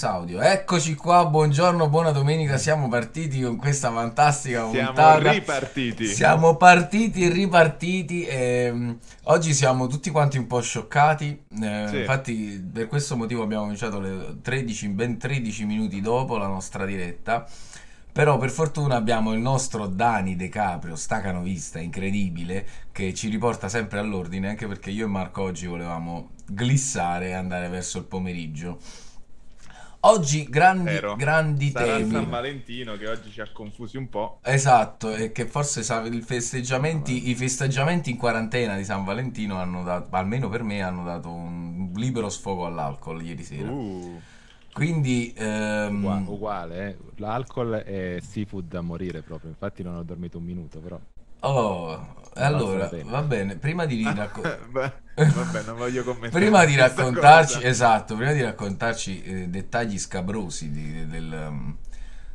Audio. Eccoci qua, buongiorno, buona domenica, siamo partiti con questa fantastica Siamo puntata. ripartiti. Siamo partiti ripartiti e mm, oggi siamo tutti quanti un po' scioccati, eh, Sì. infatti per questo motivo abbiamo cominciato le 13, ben 13 minuti dopo la nostra diretta, però per fortuna abbiamo il nostro Dani De Caprio, stacanovista, incredibile, che ci riporta sempre all'ordine, anche perché io e Marco oggi volevamo glissare e andare verso il pomeriggio. Oggi grandi, Vero. grandi Sarà temi. San Valentino che oggi ci ha confusi un po'. Esatto, e che forse sa, festeggiamenti, i festeggiamenti in quarantena di San Valentino hanno dato, almeno per me, hanno dato un libero sfogo all'alcol ieri sera. Uh, Quindi, ehm, Ugua- uguale, eh. l'alcol è seafood da morire proprio, infatti non ho dormito un minuto, però oh, allora, va bene, prima di raccontare... beh, vabbè, non voglio commentare. Prima di raccontarci, cosa. esatto, prima di raccontarci eh, dettagli scabrosi di- del,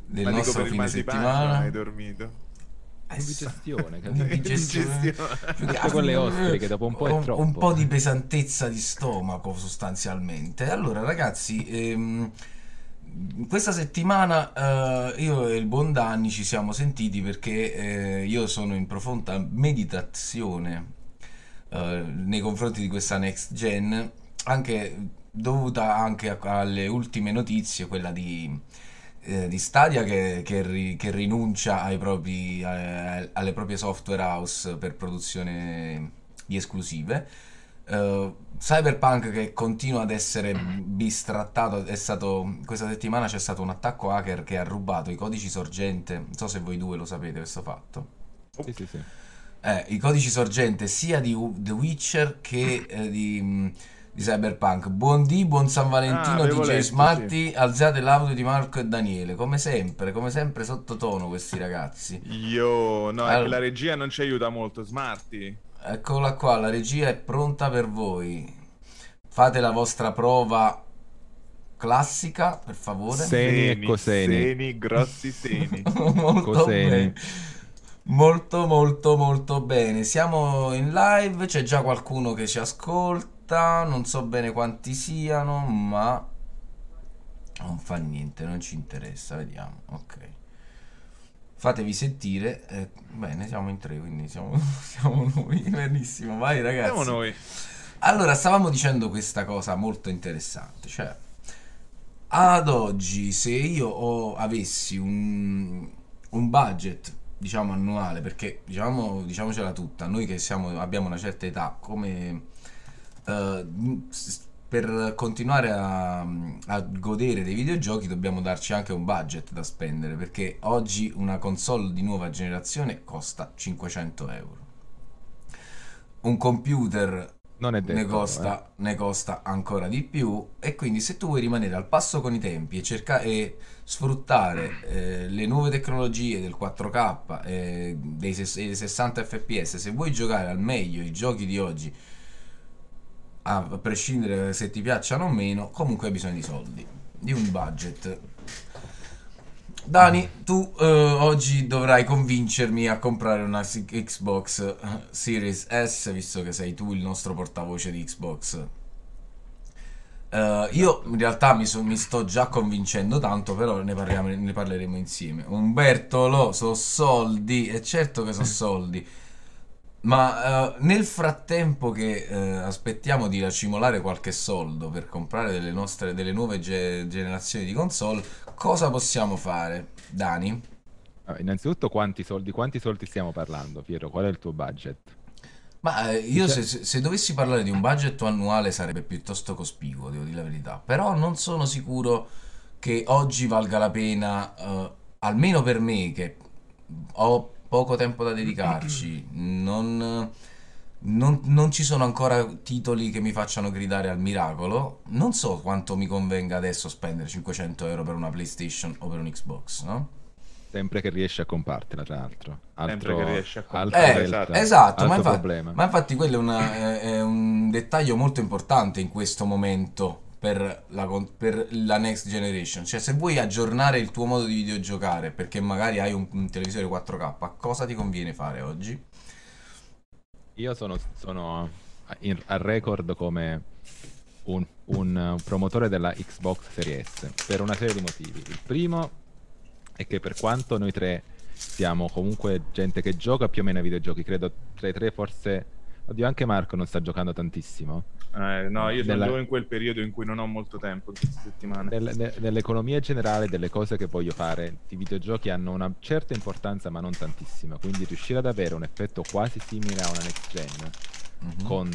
del nostro fine settimana. hai dormito. Indigestione, capito? Indigestione. Più quelle altro- ostriche dopo un po' è un, troppo. un po' di pesantezza di stomaco sostanzialmente. Allora ragazzi, ehm, questa settimana eh, io e il buon Danni ci siamo sentiti perché eh, io sono in profonda meditazione eh, nei confronti di questa next gen, anche dovuta anche alle ultime notizie, quella di, eh, di Stadia che, che ri- che rinuncia propri, alle proprie software house per produzione di esclusive. Eh, Cyberpunk che continua ad essere bistrattato, è stato, questa settimana c'è stato un attacco hacker che ha rubato i codici sorgente, non so se voi due lo sapete questo fatto. Sì, sì, sì. Eh, i codici sorgente sia di The Witcher che eh, di, di Cyberpunk. Buon D, buon San Ah, Valentino, avevo DJ letto, Smarty, alzate l'audio di Marco e Daniele, come sempre, come sempre sottotono questi ragazzi. Io, no, Allora. la regia non ci aiuta molto. Smarty. Eccola qua, la regia è pronta per voi. Fate la vostra prova classica, per favore. Seni e coseni. Seni, grossi seni. molto Coseni. bene. Molto molto molto bene. Siamo in live, c'è già qualcuno che ci ascolta, non so bene quanti siano, ma non fa niente, non ci interessa, vediamo. Ok. Fatevi sentire. eh, bene, siamo in tre, quindi siamo, siamo noi. Benissimo, vai ragazzi. Siamo noi. Allora, stavamo dicendo questa cosa molto interessante, cioè ad oggi se io ho- avessi un, un budget, diciamo annuale, perché diciamo, diciamocela tutta, noi che siamo, abbiamo una certa età, come s- per continuare a, a godere dei videogiochi dobbiamo darci anche un budget da spendere, perché oggi una console di nuova generazione costa 500 euro. Un computer Non è detto. ne costa, ne costa ancora di più e quindi se tu vuoi rimanere al passo con i tempi e cercare e sfruttare eh, le nuove tecnologie del 4K e dei ses- dei 60 fps se vuoi giocare al meglio i giochi di oggi a prescindere se ti piacciono o meno comunque hai bisogno di soldi di un budget Dani, tu eh, oggi dovrai convincermi a comprare una Xbox Series S, visto che sei tu il nostro portavoce di Xbox. Eh, io in realtà mi, so- mi sto già convincendo tanto, però ne, parliamo- ne parleremo insieme. Umberto Lo, so soldi, è certo che so soldi. Ma eh, nel frattempo che eh, aspettiamo di racimolare qualche soldo per comprare delle nostre delle nuove ge- generazioni di console, cosa possiamo fare? Dani? eh. innanzitutto quanti soldi, quanti soldi stiamo parlando, Piero? Qual è il tuo budget? Ma eh, io se, se- dovessi parlare di un budget annuale sarebbe piuttosto cospicuo, devo dire la verità. Però non sono sicuro che oggi valga la pena, eh, almeno per me che ho poco tempo da dedicarci, non, non- non ci sono ancora titoli che mi facciano gridare al miracolo. Non so quanto mi convenga adesso spendere 500 euro per una PlayStation o per un Xbox, no? Sempre che riesci a compartela, tra l'altro. Altro, che riesci a compartela, Eh, esatto, altro ma, infa- problema. ma infatti quello è, una- è un dettaglio molto importante in questo momento per la, per la next generation. Cioè, se vuoi aggiornare il tuo modo di videogiocare perché magari hai un, un televisore 4K, cosa ti conviene fare oggi? Io sono, sono in- al record come un, un promotore della Xbox Series S per una serie di motivi. Il primo è che per quanto noi tre siamo comunque gente che gioca più o meno ai videogiochi, credo tra i tre forse... Oddio, anche Marco non sta giocando tantissimo. Eh, no, io Nella- sono in quel periodo in cui non ho molto tempo in queste settimane. Nel- ne- nell'economia generale delle cose che voglio fare, i videogiochi hanno una certa importanza ma non tantissima, quindi riuscire ad avere un effetto quasi simile a una next gen Mhm. con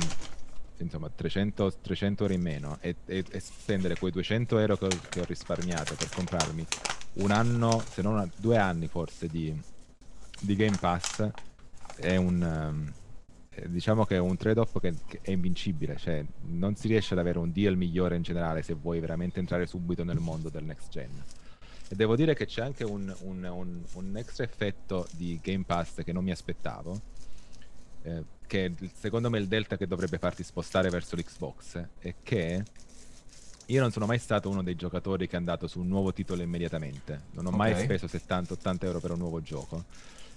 insomma 300, 300 ore in meno e, e- e spendere quei 200 euro che ho, che ho risparmiato per comprarmi un anno, se non una- due anni forse di, di Game Pass è un... eh, diciamo che è un trade-off che, che è invincibile, cioè non si riesce ad avere un deal migliore in generale se vuoi veramente entrare subito nel mondo del next gen. E devo dire che c'è anche un, un- un- un extra effetto di Game Pass che non mi aspettavo, eh, che è secondo me il delta che dovrebbe farti spostare verso l'Xbox, è che io non sono mai stato uno dei giocatori che è andato su un nuovo titolo immediatamente, non ho mai Ok. speso 70-80 euro per un nuovo gioco.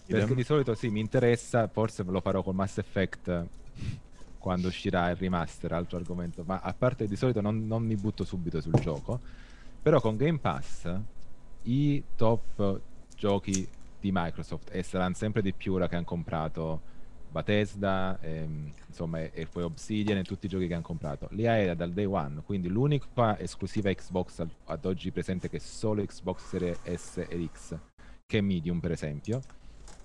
Perché di solito sì, mi interessa, forse lo farò con Mass Effect quando uscirà il remaster, altro argomento, ma a parte di solito non, non mi butto subito sul gioco, però con Game Pass i top giochi di Microsoft, e saranno sempre di più ora che hanno comprato Bethesda, ehm, insomma, e, e poi Obsidian e tutti i giochi che hanno comprato, li era dal day one, quindi l'unica esclusiva Xbox ad, oggi presente che è solo Xbox Series S e X, che è Medium per esempio,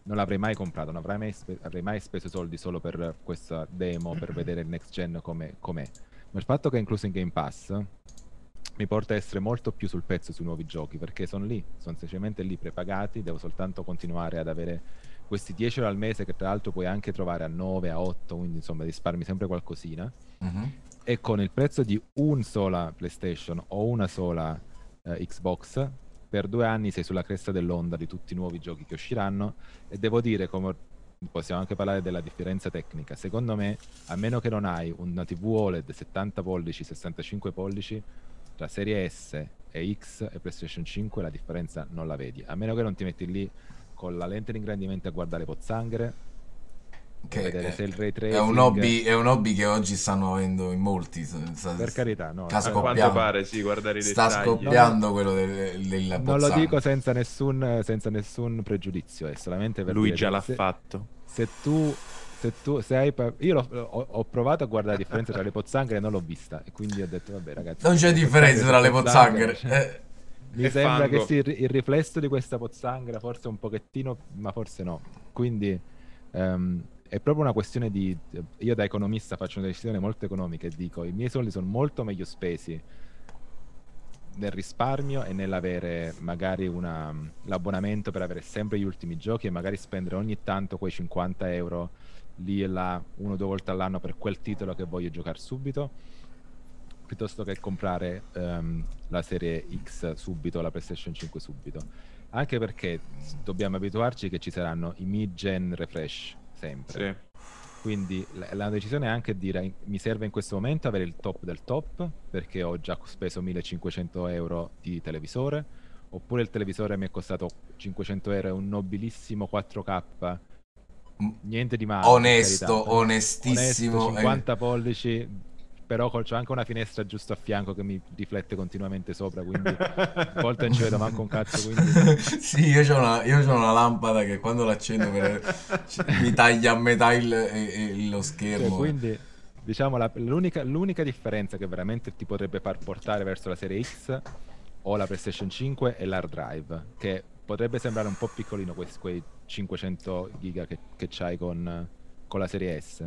non l'avrei mai comprato, non avrei mai, spe- avrei mai speso soldi solo per questa demo, per vedere il next gen come, com'è. Ma il fatto che è incluso in Game Pass mi porta a essere molto più sul pezzo sui nuovi giochi, perché sono lì, sono semplicemente lì prepagati, devo soltanto continuare ad avere questi 10 euro al mese che tra l'altro puoi anche trovare a 9, a 8, quindi insomma risparmi sempre qualcosina. Mhm. E con il prezzo di un sola PlayStation o una sola eh, Xbox, per due anni sei sulla cresta dell'onda di tutti i nuovi giochi che usciranno. E devo dire, come possiamo anche parlare della differenza tecnica, secondo me, a meno che non hai una TV OLED 70 pollici, 65 pollici, tra serie S e X e PlayStation 5 la differenza non la vedi. A meno che non ti metti lì con la lente di ingrandimento a guardare pozzanghere, Che vedere è, se il ray è tracing- un hobby, è un hobby che oggi stanno avendo in molti. sta- per carità, no. Sta scoppiando. pare, sì, guardare i Sta scoppiando quello del, della Non lo dico senza nessun, senza nessun pregiudizio, è solamente per Lui dire già l'ha se, fatto. se tu, se tu, se hai, pa- io l'ho- ho, ho provato a guardare la differenza tra le pozzanghere e non l'ho vista, e quindi ho detto, vabbè, ragazzi, Non c'è le differenza tra le pozzanghere, pozzanghere. cioè, Eh, mi sembra fango. che sì, il, il riflesso di questa pozzanghera forse un pochettino, ma forse no. Quindi ehm, è proprio una questione di... Io da economista faccio una decisione molto economica e dico i miei soldi sono molto meglio spesi nel risparmio e nell'avere magari una- l'abbonamento per avere sempre gli ultimi giochi e magari spendere ogni tanto quei 50 euro lì e là, uno o due volte all'anno per quel titolo che voglio giocare subito, piuttosto che comprare ehm, la serie X subito, la PlayStation 5 subito. Anche perché dobbiamo abituarci che ci saranno i mid-gen refresh sempre. Sì. Quindi la, la decisione è anche dire mi serve in questo momento avere il top del top perché ho già speso 1500 euro di televisore oppure il televisore mi è costato 500 euro e un nobilissimo 4K niente di male onesto, onestissimo. onesto, eh. 50 pollici però c'ho anche una finestra giusto a fianco che mi riflette continuamente sopra quindi a volte non ci vedo manco un cazzo quindi sì, io ho una, una lampada che quando l'accendo per- mi taglia a metà il, e lo Cioè, schermo. quindi, diciamo, la- l'unica, l'unica differenza che veramente ti potrebbe far portare verso la serie X o la PlayStation 5 è l'hard drive, che potrebbe sembrare un po' piccolino quei, quei 500 giga che, che c'hai con, con la serie S.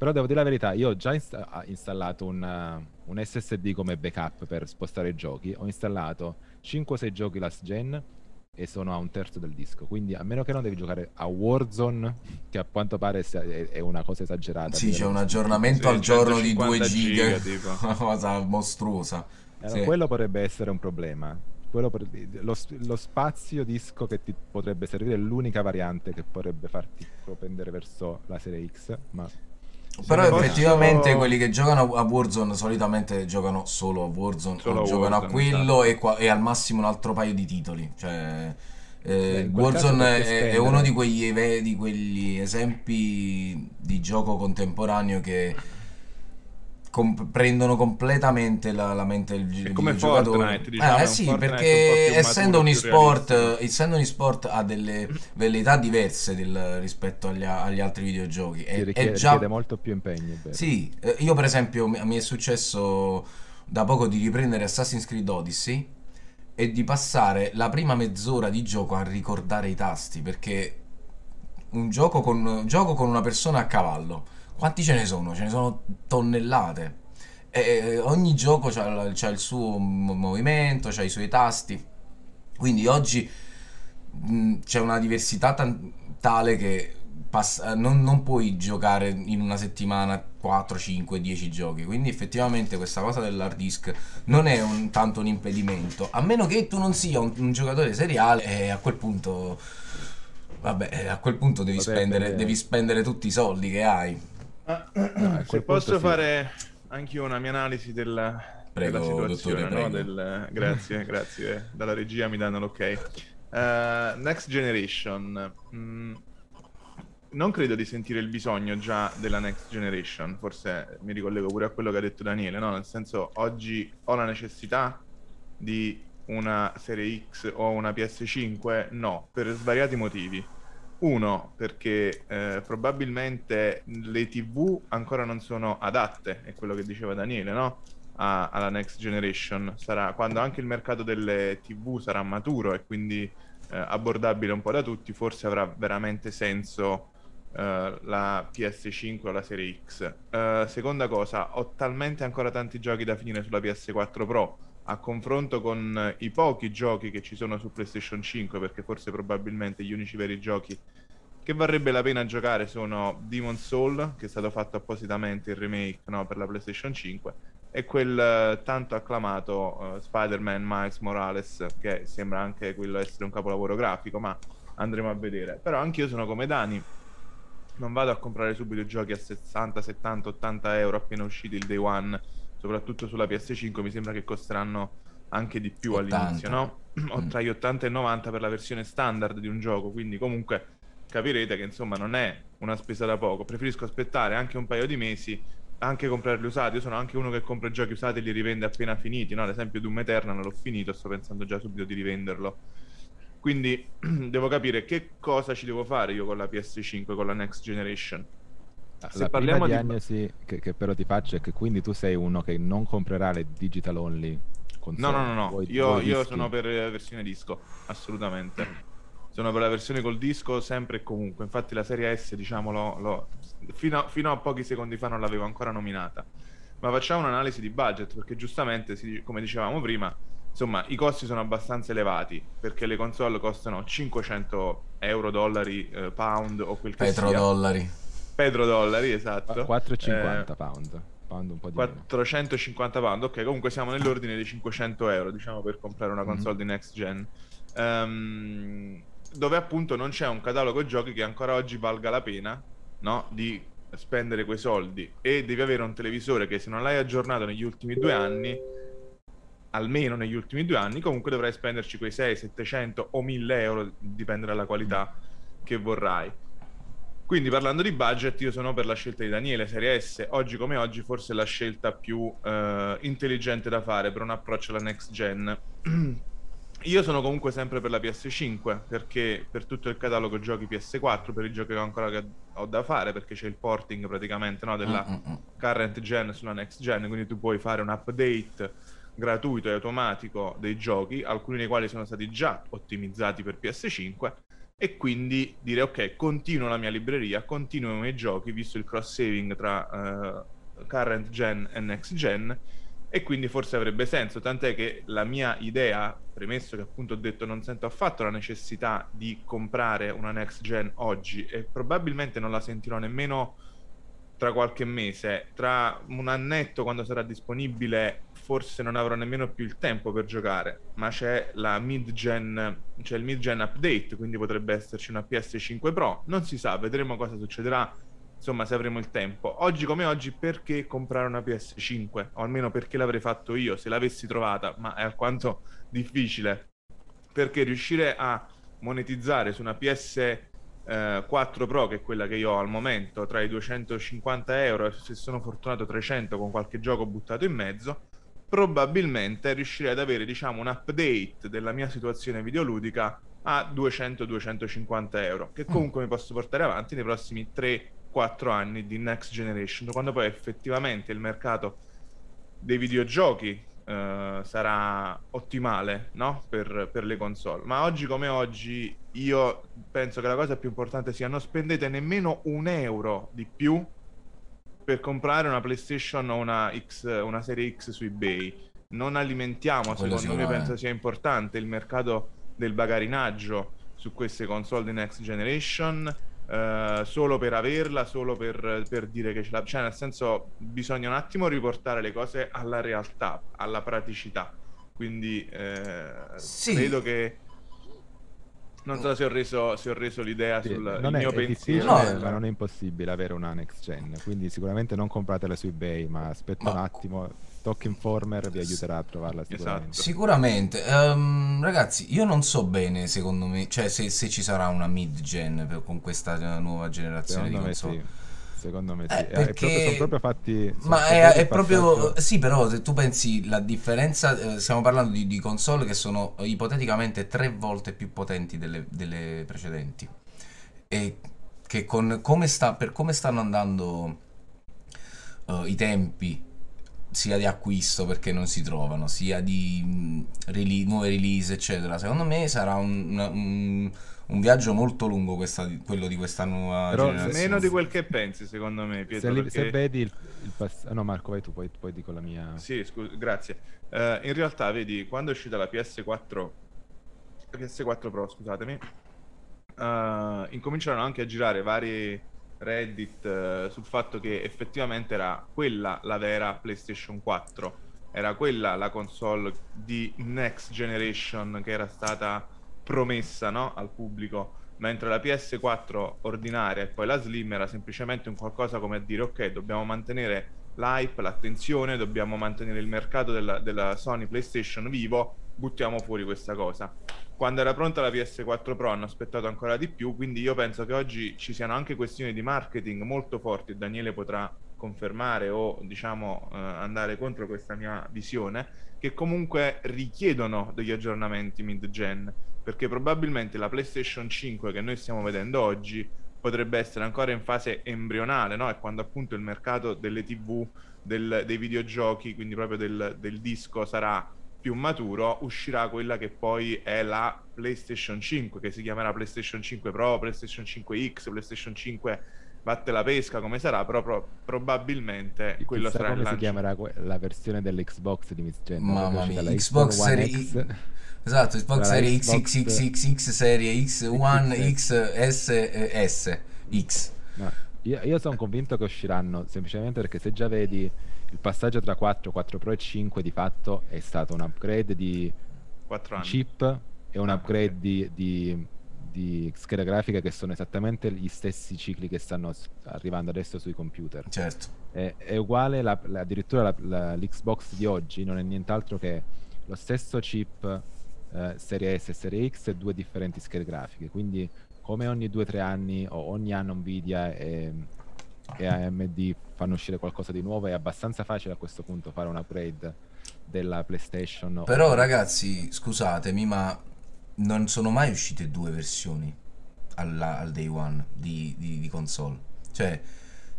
Però devo dire la verità, io ho già insta- ha installato un, uh, un SSD come backup per spostare i giochi. Ho installato 5-6 giochi last gen e sono a un terzo del disco. Quindi a meno che non devi giocare a Warzone, che a quanto pare sia- è, è una cosa esagerata. Sì, c'è un aggiornamento Sì, al giorno di 2 150 giga, giga, una cosa mostruosa. Eh, Sì. Quello potrebbe essere un problema. Quello per- lo, lo spazio disco che ti potrebbe servire è l'unica variante che potrebbe farti propendere verso la serie X, ma Però ne posso- effettivamente quelli che giocano a Warzone solitamente giocano solo a Warzone Solo o a giocano a Warzone, quello esatto. e, qua- e al massimo un altro paio di titoli. Cioè, eh, Warzone è, è uno di quegli, di quegli esempi di gioco contemporaneo che com- prendono completamente la, la mente del gi- come videogiocatore. Fortnite, diciamo, eh un sì, Fortnite perché un essendo un e-sport, essendo un e-sport ha delle velleità diverse del- rispetto agli, agli altri videogiochi. È, richiede, è già richiede molto più impegno. sì, eh, io per esempio mi mi è successo da poco di riprendere Assassin's Creed Odyssey e di passare la prima mezz'ora di gioco a ricordare i tasti perché un gioco con, un gioco con una persona a cavallo, quanti ce ne sono? Ce ne sono tonnellate. E ogni gioco ha il suo mo- movimento, ha i suoi tasti. Quindi oggi mh, c'è una diversità tan- tale che pass- eh, non, non puoi giocare in una settimana 4, 5, 10 giochi. Quindi effettivamente questa cosa dell'hard disk non è un- tanto un impedimento. A meno che tu non sia un, un giocatore seriale e a quel punto... Vabbè, a quel punto devi Potrebbe- spendere, devi spendere tutti i soldi che hai. No, a Se posso sì. fare anche io una mia analisi della, Prego, della situazione, dottore, no? Del- grazie, grazie. Dalla regia mi danno l'ok. Eh, next Generation. Mm, non credo di sentire il bisogno già della Next Generation, forse mi ricollego pure a quello che ha detto Daniele, no? Nel senso, oggi ho la necessità di una serie X o una PS5? No, per svariati motivi. Uno, perché eh, probabilmente le TV ancora non sono adatte, è quello che diceva Daniele, no? A- alla next generation. Sarà quando anche il mercato delle TV sarà maturo e quindi eh, abbordabile un po' da tutti, forse avrà veramente senso eh, la PS5 o la serie X. Eh, seconda cosa, ho talmente ancora tanti giochi da finire sulla PS4 Pro a confronto con eh, i pochi giochi che ci sono su PlayStation 5, perché forse probabilmente gli unici veri giochi che varrebbe la pena giocare sono Demon Soul, che è stato fatto appositamente il remake no, per la PlayStation 5, e quel eh, tanto acclamato eh, Spider-Man Miles Morales, che sembra anche quello essere un capolavoro grafico, ma andremo a vedere. Però anch'io sono come Dani, non vado a comprare subito giochi a 60, 70, 80 euro appena usciti il day one, soprattutto sulla PS5 mi sembra che costeranno anche di più 80. all'inizio, no? O Mm. tra gli 80 e i 90 per la versione standard di un gioco, quindi comunque capirete che insomma non è una spesa da poco. Preferisco aspettare anche un paio di mesi, anche comprarli usati. Io sono anche uno che compra i giochi usati e li rivende appena finiti, no? Ad esempio Doom Eternal l'ho finito, sto pensando già subito di rivenderlo. Quindi devo capire che cosa ci devo fare io con la PS5, con la Next Generation. Se La parliamo prima di- diagnosi che, che però ti faccio è che quindi tu sei uno che non comprerà le digital only console. No, no, no, no. Vuoi- Io, vuoi io sono per la versione disco, assolutamente. Sono per la versione col disco sempre e comunque. Infatti la serie S, diciamo, l'ho- l'ho- fino, a, fino a pochi secondi fa non l'avevo ancora nominata. Ma facciamo un'analisi di budget, perché giustamente, si- come dicevamo prima, insomma, i costi sono abbastanza elevati, perché le console costano 500 euro, dollari, eh, pound o quel che Petrodollari. sia. Petrodollari, esatto. Qua- 4,50 Eh, pound. Pound un po' di meno. 450 pound, ok, comunque siamo nell'ordine dei 500 euro, diciamo, per comprare una console di next gen. Ehm, dove appunto non c'è un catalogo giochi che ancora oggi valga la pena, no? Di spendere quei soldi. E devi avere un televisore che se non l'hai aggiornato negli ultimi due anni, almeno negli ultimi due anni, comunque dovrai spenderci quei 6, 700 o 1000 euro, dipende dalla qualità che vorrai. Quindi parlando di budget, io sono per la scelta di Daniele, Serie S, oggi come oggi forse è la scelta più eh, intelligente da fare per un approccio alla next gen. Io sono comunque sempre per la PS5 perché per tutto il catalogo giochi PS4, per i giochi che ancora che ho da fare, perché c'è il porting praticamente no, della Mm, mm, mm. current gen sulla next gen, quindi tu puoi fare un update gratuito e automatico dei giochi, alcuni dei quali sono stati già ottimizzati per PS5 e quindi dire ok, continuo la mia libreria, continuo i miei giochi, visto il cross saving tra eh, current gen e next gen e quindi forse avrebbe senso, tant'è che la mia idea, premesso che appunto ho detto non sento affatto la necessità di comprare una next gen oggi e probabilmente non la sentirò nemmeno tra qualche mese, tra un annetto quando sarà disponibile forse non avrò nemmeno più il tempo per giocare, ma c'è la mid-gen, c'è il mid-gen update, quindi potrebbe esserci una PS5 Pro, non si sa, vedremo cosa succederà, insomma se avremo il tempo. Oggi come oggi perché comprare una PS5? O almeno perché l'avrei fatto io, se l'avessi trovata, ma è alquanto difficile, perché riuscire a monetizzare su una PS eh, 4 Pro, che è quella che io ho al momento, tra i 250 euro e se sono fortunato 300 con qualche gioco buttato in mezzo, probabilmente riuscirei ad avere diciamo un update della mia situazione videoludica a 200-250 euro, che comunque mm. mi posso portare avanti nei prossimi 3-4 anni di next generation, quando poi effettivamente il mercato dei videogiochi uh, sarà ottimale no? per, per, le console. Ma oggi come oggi io penso che la cosa più importante sia non spendete nemmeno un euro di più per comprare una PlayStation o una, X, una serie X su eBay. Non alimentiamo, Quello secondo me penso sia importante il mercato del bagarinaggio su queste console di next generation uh, solo per averla, solo per, per, dire che ce l'ha. Cioè, nel senso, bisogna un attimo riportare le cose alla realtà, alla praticità. Quindi eh, sì. credo che non so se ho reso, se ho reso l'idea sì, sul non mio è, pensiero. È no, ma non è impossibile avere una next gen. Quindi sicuramente non compratela su eBay, ma aspetta ma... un attimo Stock Informer vi aiuterà a trovarla sicuramente. Esatto. Sicuramente. Um, ragazzi, io non so bene, secondo me, cioè se, se ci sarà una mid-gen con questa nuova generazione secondo di console. Sì. Secondo me sì, eh, perché... proprio, sono proprio fatti. Sono Ma è, è proprio. Sì, però se tu pensi la differenza, eh, stiamo parlando di, di, console che sono ipoteticamente tre volte più potenti delle, delle precedenti. E che con come sta, per come stanno andando uh, i tempi sia di acquisto perché non si trovano, sia di mm, rele- nuove release, eccetera. Secondo me sarà un, un, un viaggio molto lungo questa, quello di questa nuova Però generazione. Meno di quel che pensi, secondo me, Pietro. Se, li, perché... se vedi il, il pass- No, Marco, vai tu, poi, poi dico la mia... Sì, scusa, grazie. Uh, in realtà, vedi, quando è uscita la PS4... La PS4 Pro, scusatemi, uh, incominciarono anche a girare vari Reddit eh, sul fatto che effettivamente era quella la vera PlayStation 4, era quella la console di next generation che era stata promessa no? al pubblico, mentre la PS4 ordinaria e poi la Slim era semplicemente un qualcosa come a dire ok, dobbiamo mantenere l'hype, l'attenzione, dobbiamo mantenere il mercato della, della Sony PlayStation vivo, buttiamo fuori questa cosa quando era pronta la PS4 Pro hanno aspettato ancora di più, quindi io penso che oggi ci siano anche questioni di marketing molto forti, Daniele potrà confermare o diciamo eh, andare contro questa mia visione, che comunque richiedono degli aggiornamenti mid-gen, perché probabilmente la PlayStation 5 che noi stiamo vedendo oggi potrebbe essere ancora in fase embrionale, no? E quando appunto il mercato delle TV, del, dei videogiochi, quindi proprio del, del disco sarà più maturo uscirà quella che poi è la PlayStation 5 che si chiamerà PlayStation 5 Pro, PlayStation 5X, PlayStation 5 batte la pesca come sarà, però pro- probabilmente Chissà quello sarà come il si chiamerà que- la versione dell'Xbox di Miss Gen. Mamma mia, Xbox Series Esatto, Xbox Series X, X, X, X, X, Serie X, One, X, S, S, X. No, io, io sono convinto che usciranno semplicemente perché se già vedi il passaggio tra 4, 4 Pro e 5 di fatto è stato un upgrade di chip e un ah, upgrade okay. di, di, di, scheda grafica che sono esattamente gli stessi cicli che stanno arrivando adesso sui computer. Certo. È, è uguale, la, la, addirittura la, la, l'Xbox di oggi non è nient'altro che lo stesso chip eh, serie S e serie X e due differenti schede grafiche. Quindi come ogni 2-3 anni o ogni anno Nvidia e e AMD fanno uscire qualcosa di nuovo è abbastanza facile a questo punto fare un upgrade della PlayStation. Però o... ragazzi, scusatemi, ma non sono mai uscite due versioni alla, al day one di, di, di console. Cioè,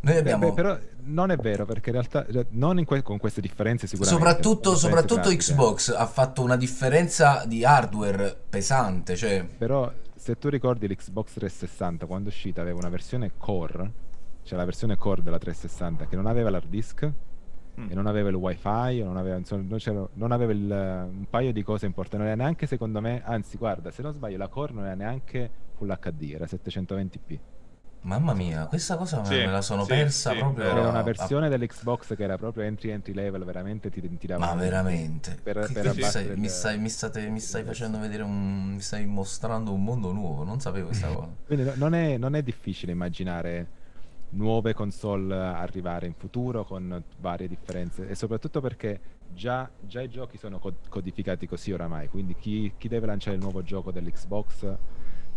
noi abbiamo... Beh, però non è vero perché in realtà cioè, non in que- con queste differenze sicuramente. Soprattutto, soprattutto Xbox ha fatto una differenza di hardware pesante. Cioè... Però se tu ricordi l'Xbox 360 quando è uscita aveva una versione core c'è la versione core della 360 che non aveva l'hard disk mm. e non aveva il wifi, non aveva, insomma, non, non aveva il, un paio di cose importanti, non era neanche secondo me, anzi guarda, se non sbaglio la core non era neanche full HD, era 720p. Mamma mia, questa cosa sì, me la sono sì, persa sì, proprio. Era una versione dell'Xbox che era proprio entry entry level, veramente ti, ti dava. Ma veramente? Per, per mi, stai, il... mi, stai, mi, state, mi, stai, facendo vedere un. mi stai mostrando un mondo nuovo, non sapevo questa cosa. Quindi non è, non è difficile immaginare nuove console arrivare in futuro con varie differenze e soprattutto perché già, già i giochi sono codificati così oramai, quindi chi, chi, deve lanciare il nuovo gioco dell'Xbox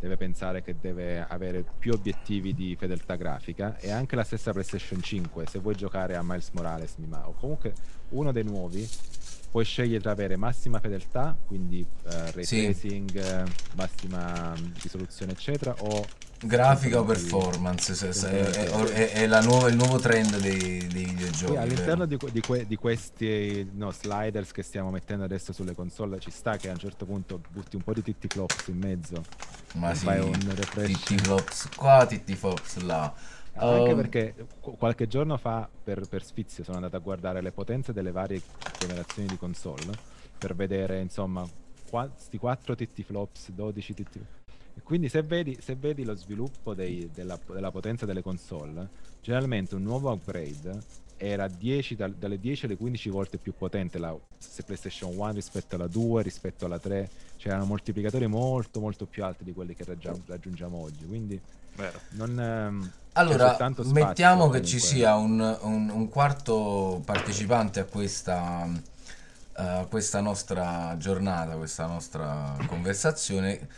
deve pensare che deve avere più obiettivi di fedeltà grafica e anche la stessa PlayStation 5 se vuoi giocare a Miles Morales o comunque uno dei nuovi puoi scegliere tra avere massima fedeltà quindi uh, ray sì. tracing uh, massima risoluzione eccetera o grafica o performance se, se, è, è, è nuova, il nuovo trend dei, dei videogiochi sì, all'interno di, di, que, di, questi no, sliders che stiamo mettendo adesso sulle console ci sta che a un certo punto butti un po' di titti flops in mezzo. Ma sì, fai un titti flops qua titti flops là. Anche um, perché qualche giorno fa per, per sfizio sono andato a guardare le potenze delle varie generazioni di console per vedere insomma questi 4 TT flops 12 TT e quindi se vedi, se vedi lo sviluppo dei, della, della, potenza delle console, generalmente un nuovo upgrade era 10, da, dalle 10 alle 15 volte più potente la PlayStation 1 rispetto alla 2, rispetto alla 3, cioè erano moltiplicatori molto molto più alti di quelli che raggiung- raggiungiamo oggi, quindi Vero. non... Ehm, allora, mettiamo che ci sia un, un, un, quarto partecipante a questa, uh, questa nostra giornata, questa nostra conversazione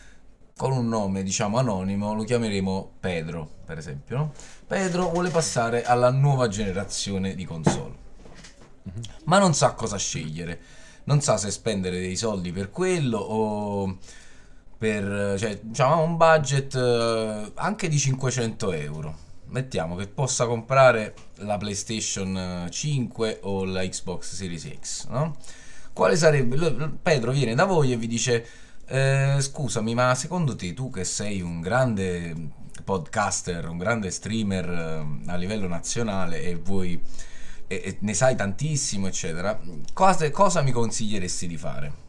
con un nome diciamo anonimo, lo chiameremo Pedro, per esempio. No? Pedro vuole passare alla nuova generazione di console, mm-hmm. ma non sa cosa scegliere, non sa se spendere dei soldi per quello o per cioè, diciamo, un budget eh, anche di 500 euro. Mettiamo che possa comprare la PlayStation 5 o la Xbox Series X, no? Quale sarebbe? Pedro viene da voi e vi dice eh, scusami, ma secondo te tu che sei un grande podcaster, un grande streamer eh, a livello nazionale e vuoi e, e ne sai tantissimo, eccetera, cosa, cosa mi consiglieresti di fare?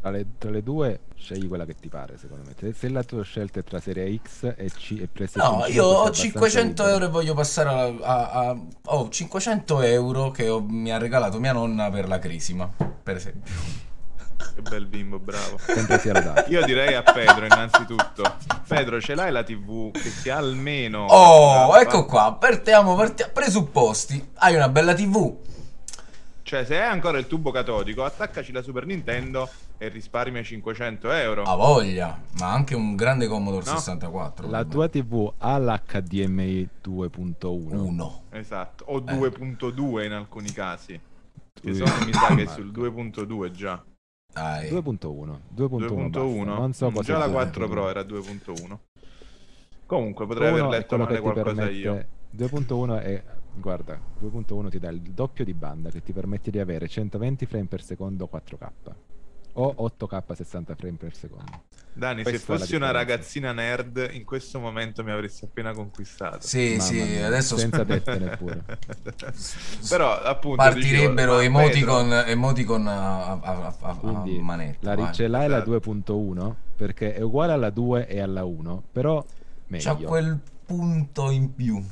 Tra le, tra le, due scegli quella che ti pare secondo me se la tua scelta è tra serie X e, C, e PlayStation no io ho 500 libero. euro e voglio passare a, a, a ho 500 euro che ho, mi ha regalato mia nonna per la crisima per esempio che bel bimbo, bravo. Io direi a Pedro innanzitutto. Pedro, ce l'hai la TV che sia almeno... Oh, ecco qua, partiamo, partiamo. Presupposti. Hai una bella TV. Cioè, se hai ancora il tubo catodico, attaccaci la Super Nintendo e risparmia 500 euro. A voglia, ma anche un grande Commodore no? 64. La tua TV ha l'HDMI 2.1. Esatto, o 2.2 eh. in alcuni casi. Che sono, mi sa che è sul 2.2 già. 2.1 2.1 non so cosa già la 4 Pro era 2.1 comunque potrei aver letto male qualcosa permette... io 2.1 è guarda 2.1 ti dà il doppio di banda che ti permette di avere 120 frame per secondo 4K o 8K 60 frame per secondo Dani, Questa se fossi una ragazzina nerd, in questo momento mi avresti appena conquistato. Sì, Mamma sì, mia, adesso senza dette neppure. Però appunto partirebbero dicevo, emoticon, emoticon a, a, a, Quindi, a manetta. La ricella è la 2.1 perché è uguale alla 2 e alla 1, però meglio. C'ha quel punto in più.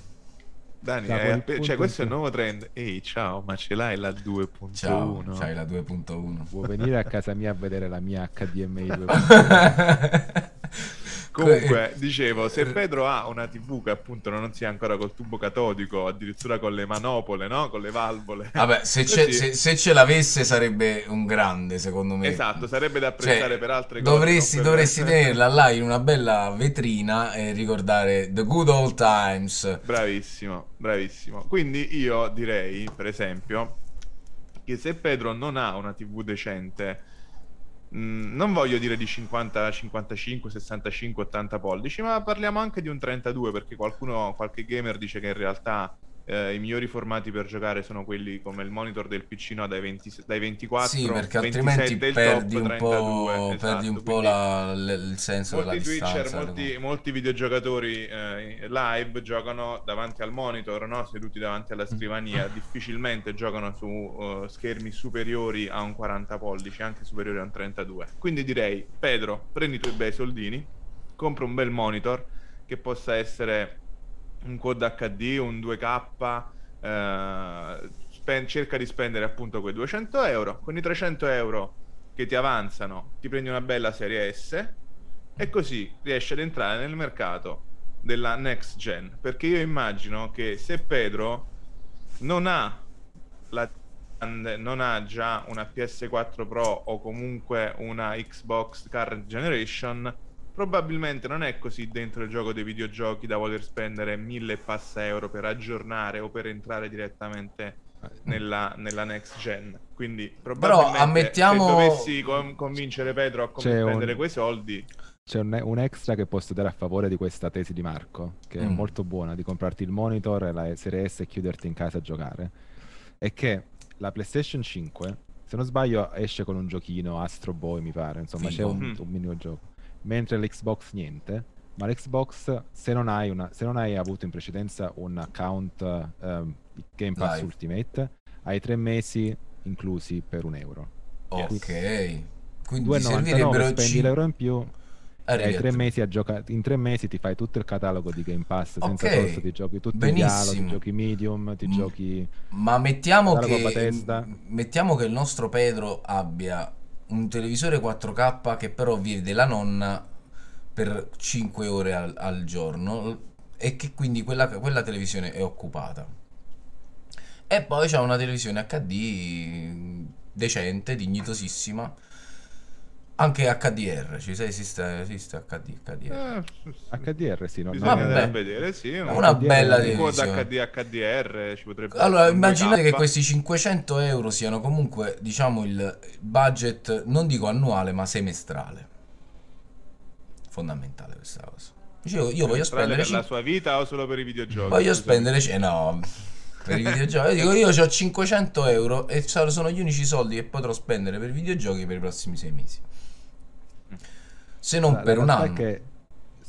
Dani, eh, cioè, questo è il nuovo trend. Ehi, ciao, ma ce l'hai la 2.1? Ciao, c'hai la 2.1. Vuoi venire a casa mia a vedere la mia HDMI 2.1? Comunque, dicevo, se Pedro ha una TV che appunto non sia ancora col tubo catodico, addirittura con le manopole, no? Con le valvole. Vabbè, se, così... se, se ce l'avesse sarebbe un grande, secondo me. Esatto, sarebbe da apprezzare cioè, per altre dovresti, cose. Dovresti per... tenerla là in una bella vetrina e ricordare The Good Old Times. Bravissimo, bravissimo. Quindi io direi, per esempio, che se Pedro non ha una TV decente Mm, non voglio dire di 50, 55, 65, 80 pollici, ma parliamo anche di un 32 perché qualcuno, qualche gamer dice che in realtà eh, i migliori formati per giocare sono quelli come il monitor del PC no, dai, 20, dai 24 sì, perché altrimenti perdi, top, un 32, esatto, perdi un po' la, l- il senso molti della Twitcher, distanza molti, molti videogiocatori eh, live giocano davanti al monitor no? seduti davanti alla scrivania difficilmente giocano su uh, schermi superiori a un 40 pollici anche superiori a un 32 quindi direi Pedro prendi i tuoi bei soldini compra un bel monitor che possa essere un Quad HD, un 2K, eh, spend- cerca di spendere appunto quei 200 euro, con i 300 euro che ti avanzano ti prendi una bella serie S e così riesci ad entrare nel mercato della next gen, perché io immagino che se Pedro non ha la non ha già una PS4 Pro o comunque una Xbox current generation probabilmente non è così dentro il gioco dei videogiochi da voler spendere mille e passa euro per aggiornare o per entrare direttamente nella, nella next gen. Quindi probabilmente ammettiamo- se dovessi con- convincere Pedro a come C'è un- spendere quei soldi, C'è un, un extra che posso dare a favore di questa tesi di Marco, che è Mm. molto buona, di comprarti il monitor e la serie S e chiuderti in casa a giocare. È che la PlayStation 5, se non sbaglio, esce con un giochino Astro Boy, mi pare, insomma, c'è Figo. un, Mm. un minigioco. Mentre l'Xbox niente. Ma l'Xbox, se non hai, una, se non hai avuto in precedenza un account ehm, Game Pass Live. Ultimate, hai tre mesi inclusi per un euro. Ok. Quindi 2,99 servirebbero spendi cin- l'euro in più tre mesi a giocare. In tre mesi ti fai tutto il catalogo di Game Pass senza Ok, costo, ti giochi tutti i benissimo. dialoghi, ti giochi medium, ti giochi. Ma mettiamo che, mettiamo che il nostro Pedro abbia un televisore 4K che però vede la nonna per 5 ore al, al giorno e che quindi quella, quella televisione è occupata. E poi c'è una televisione HD decente, dignitosissima. Anche HDR, ci sai, esiste, esiste HD, HDR. eh, HDR sì, no? bisogna Vabbè. andare a vedere, sì. un- Una HDR, bella televisione. HD HDR ci potrebbe Allora, immaginate 2K. che questi 500 euro siano comunque, diciamo, il budget, non dico annuale, ma semestrale. Fondamentale questa cosa. Dicevo, io voglio spendere, per la cin- sua vita o solo per i videogiochi? voglio spendere, c- eh, no, per i videogiochi. Io dico, io ho 500 euro e so- sono gli unici soldi che potrò spendere per i videogiochi per i prossimi sei mesi. Se non La- la per un realtà anno. È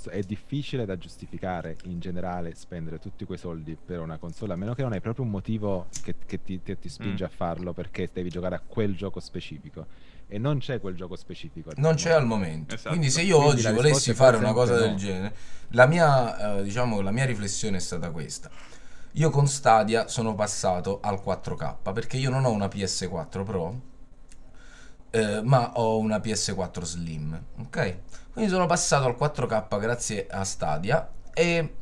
è difficile da giustificare in generale spendere tutti quei soldi per una console, a meno che non hai proprio un motivo che, che ti, che ti spinge Mm. a farlo perché devi giocare a quel gioco specifico. E non c'è quel gioco specifico. Non c'è al momento. Esatto. Quindi se io Quindi oggi la volessi fare una cosa del no. genere, la mia, eh, diciamo, la mia riflessione è stata questa. Io con Stadia sono passato al 4K perché io non ho una PS4 Pro, eh, ma ho una PS4 Slim, ok? Quindi sono passato al 4K grazie a Stadia e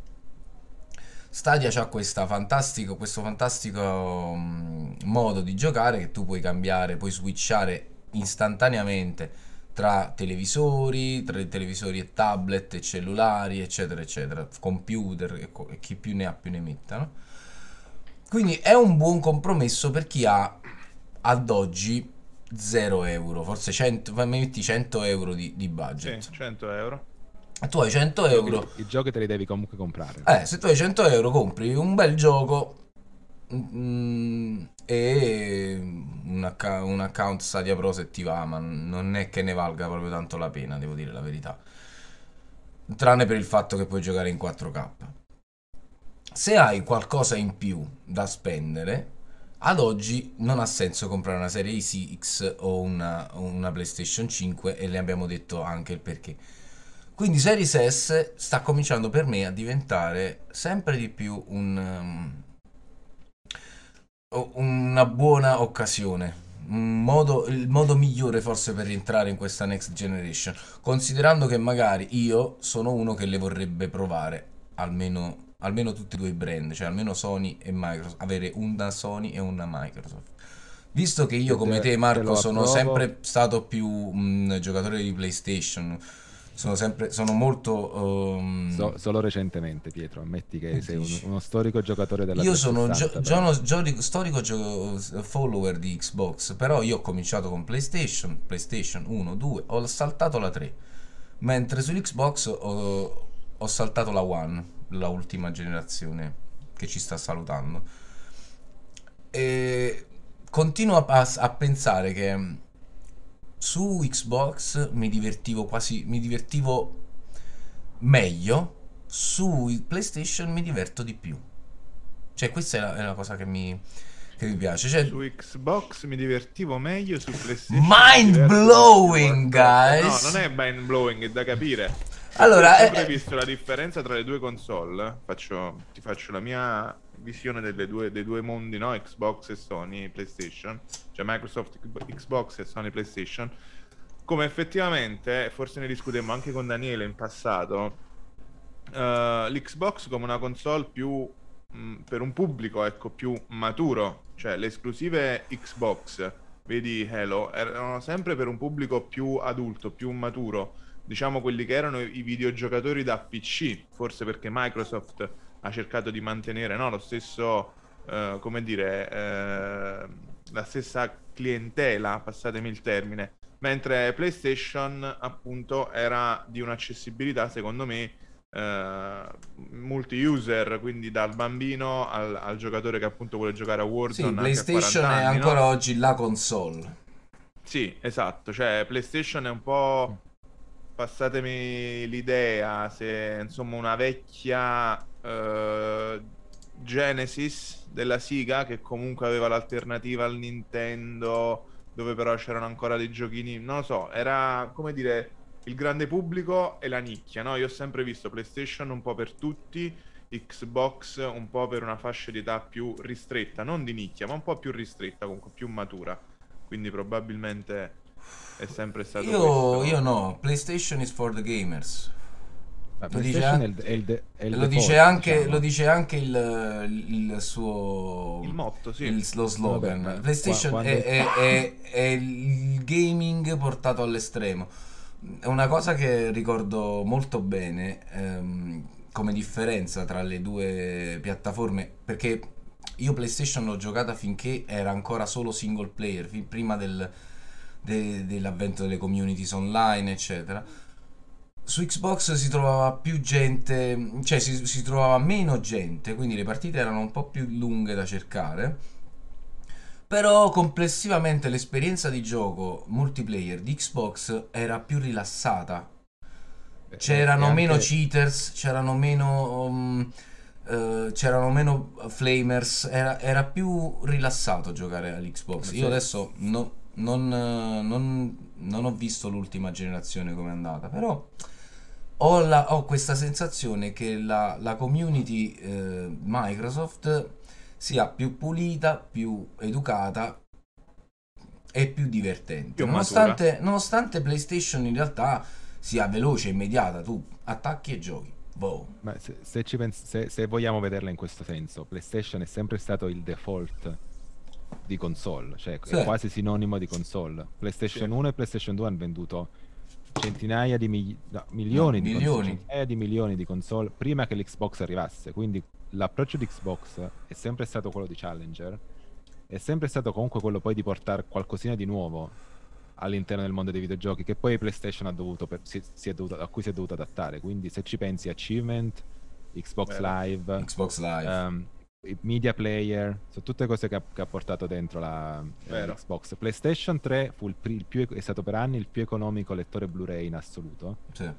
Stadia ha questo fantastico mm, modo di giocare che tu puoi cambiare, puoi switchare istantaneamente tra televisori, tra televisori e tablet e cellulari, eccetera, eccetera, computer e, co- e chi più ne ha più ne metta, no? Quindi è un buon compromesso per chi ha ad oggi 0 euro, forse 100, ma metti 100 euro di, di Sì, budget. 100 euro. Tu hai 100 euro. I giochi te li devi comunque comprare. Eh, se tu hai 100 euro compri un bel gioco mm, e un, acca- un account Stadia Pro se ti va, ma non è che ne valga proprio tanto la pena, devo dire la verità. Tranne per il fatto che puoi giocare in 4K. Se hai qualcosa in più da spendere, ad oggi non ha senso comprare una serie X o una, una PlayStation 5 e le abbiamo detto anche il perché. Quindi Series S sta cominciando per me a diventare sempre di più un, um, una buona occasione. Un modo, il modo migliore forse per rientrare in questa next generation. Considerando che magari io sono uno che le vorrebbe provare almeno, almeno tutti e due i brand, cioè almeno Sony e Microsoft, avere una Sony e una Microsoft. Visto che io come Te- Marco sono sempre stato più un giocatore di PlayStation, sono sempre sono molto ehm, So- solo recentemente, Pietro, ammetti che sei un- uno storico giocatore della io sono gio- 360, giono- gioco- storico gio- follower di Xbox, però io ho cominciato con PlayStation, PlayStation 1, 2, ho saltato la 3, mentre sull'Xbox ho, ho saltato la One, la ultima generazione che ci sta salutando. E continuo a, a pensare che su Xbox mi divertivo quasi, mi divertivo meglio, su PlayStation mi diverto di più. Cioè, questa è la, è la cosa che mi, che mi piace. Cioè, Su Xbox mi divertivo meglio, su PlayStation Mind blowing, più. No, guys. non è mind blowing, è da capire. Allora, ho sempre eh, visto la differenza tra le due console. Faccio, ti faccio la mia visione delle due, dei due mondi, no? Xbox e Sony PlayStation, cioè Microsoft Xbox e Sony PlayStation. Come effettivamente, forse ne discutemmo anche con Daniele in passato, eh, l'Xbox come una console più mh, per un pubblico ecco più maturo, cioè le esclusive Xbox, vedi Halo, erano sempre per un pubblico più adulto, più maturo diciamo quelli che erano i videogiocatori da PC, forse perché Microsoft ha cercato di mantenere no, lo stesso, eh, come dire, eh, la stessa clientela, passatemi il termine, mentre PlayStation appunto era di un'accessibilità secondo me eh, multi-user, quindi dal bambino al, al, giocatore che appunto vuole giocare a Warzone. Sì, PlayStation anni, è ancora no? oggi la console. Sì, esatto, cioè PlayStation è un po', passatemi l'idea, se insomma una vecchia uh, Genesis della Siga che comunque aveva l'alternativa al Nintendo, dove però c'erano ancora dei giochini, non lo so, era come dire il grande pubblico e la nicchia, no? Io ho sempre visto PlayStation un po' per tutti, Xbox un po' per una fascia di età più ristretta, non di nicchia, ma un po' più ristretta, comunque più matura. Quindi probabilmente è sempre stato io, questo. io no, PlayStation is for the gamers. Lo dice, an- è il de- è il lo, default, dice anche, diciamo. lo dice anche il, il suo Il motto, sì. il- lo slogan. Vabbè, PlayStation qua- è, quando- è- è- è il gaming portato all'estremo. È una cosa che ricordo molto bene ehm, come differenza tra le due piattaforme, perché io PlayStation l'ho giocata finché era ancora solo single player, fin prima del- de- dell'avvento delle communities online, eccetera. Su Xbox si trovava più gente, cioè si, si trovava meno gente, quindi le partite erano un po' più lunghe da cercare. Però complessivamente l'esperienza di gioco multiplayer di Xbox era più rilassata. C'erano E anche- meno cheaters, c'erano meno, um, eh, c'erano meno flamers, era, era più rilassato giocare all'Xbox. Ma Io adesso no- non, non- non ho visto l'ultima generazione come è andata, però ho, la- ho questa sensazione che la, la community eh, Microsoft sia più pulita, più educata e più divertente. Più nonostante, nonostante PlayStation in realtà sia veloce e immediata, tu attacchi e giochi. Boh. Ma se, se ci pens- se, se vogliamo vederla in questo senso, PlayStation è sempre stato il default di console, cioè Sì. è quasi sinonimo di console. PlayStation Sì. 1 e PlayStation 2 hanno venduto centinaia di migli- no, milioni, No, di milioni. Console, centinaia di milioni di console prima che l'Xbox arrivasse. Quindi l'approccio di Xbox è sempre stato quello di Challenger, è sempre stato comunque quello poi di portare qualcosina di nuovo all'interno del mondo dei videogiochi che poi PlayStation ha dovuto per- si- si è dovuto- a cui si è dovuto adattare. Quindi se ci pensi Achievement, Xbox Vero. Live, Xbox Live. ehm, i media player, sono tutte cose che ha, che ha portato dentro la eh, Vero. Xbox. PlayStation 3 fu il, il più, è stato per anni il più economico lettore Blu-ray in assoluto. Sì.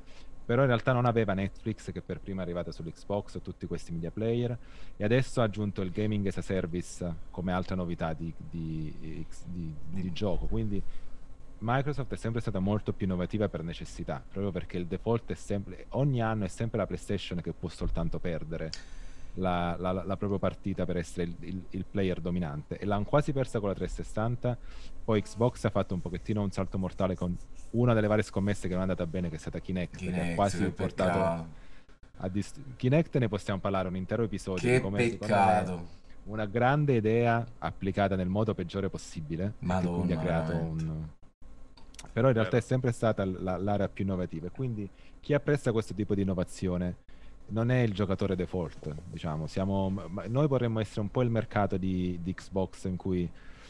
Però in realtà non aveva Netflix che per prima è arrivata sull'Xbox, tutti questi media player, e adesso ha aggiunto il gaming as a service come altra novità di, di- di- di gioco. Quindi Microsoft è sempre stata molto più innovativa per necessità, proprio perché il default è sempre, ogni anno è sempre la PlayStation che può soltanto perdere la, la- la propria partita per essere il, il- il player dominante. E l'hanno quasi persa con la 360, poi Xbox ha fatto un pochettino un salto mortale con una delle varie scommesse che non è andata bene, che è stata Kinect, che ha Kinect, quasi portato a dist- Kinect ne possiamo parlare un intero episodio Che come peccato. una grande idea applicata nel modo peggiore possibile Madonna, quindi ha creato veramente. un però in realtà è sempre stata la- l'area più innovativa e quindi chi apprezza questo tipo di innovazione non è il giocatore default diciamo. Siamo noi vorremmo essere un po' il mercato di, di Xbox in cui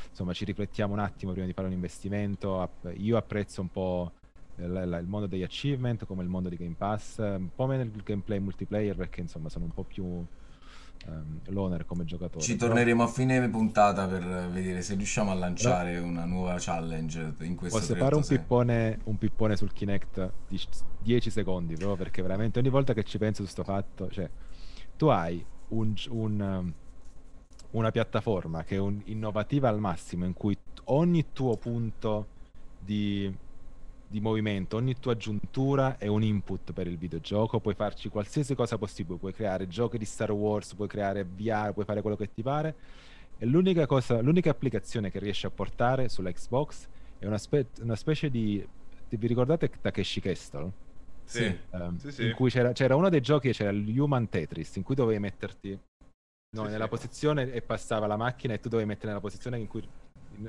insomma ci riflettiamo un attimo prima di fare un investimento. Io apprezzo un po' il mondo degli achievement come il mondo di Game Pass un po' meno il gameplay multiplayer perché insomma sono un po' più ehm, loner come giocatore Ci Però- torneremo a fine puntata per vedere se riusciamo a lanciare una nuova challenge in questo Posso fare un 386. pippone, un pippone sul Kinect di 10 secondi, proprio perché veramente ogni volta che ci penso su sto fatto, cioè, tu hai un, un, um, una piattaforma che è un- innovativa al massimo, in cui ogni tuo punto di, di movimento, ogni tua aggiuntura è un input per il videogioco, puoi farci qualsiasi cosa possibile, puoi creare giochi di Star Wars, puoi creare VR, puoi fare quello che ti pare. E l'unica cosa, l'unica applicazione che riesci a portare sulla Xbox è una, spe- una specie di. ti- Vi ricordate Takeshi Castle? Sì. Ehm, Sì, sì. In cui c'era, c'era uno dei giochi, c'era il Human Tetris, in cui dovevi metterti no, Sì, nella sì. posizione e passava la macchina e tu dovevi mettere nella posizione in cui,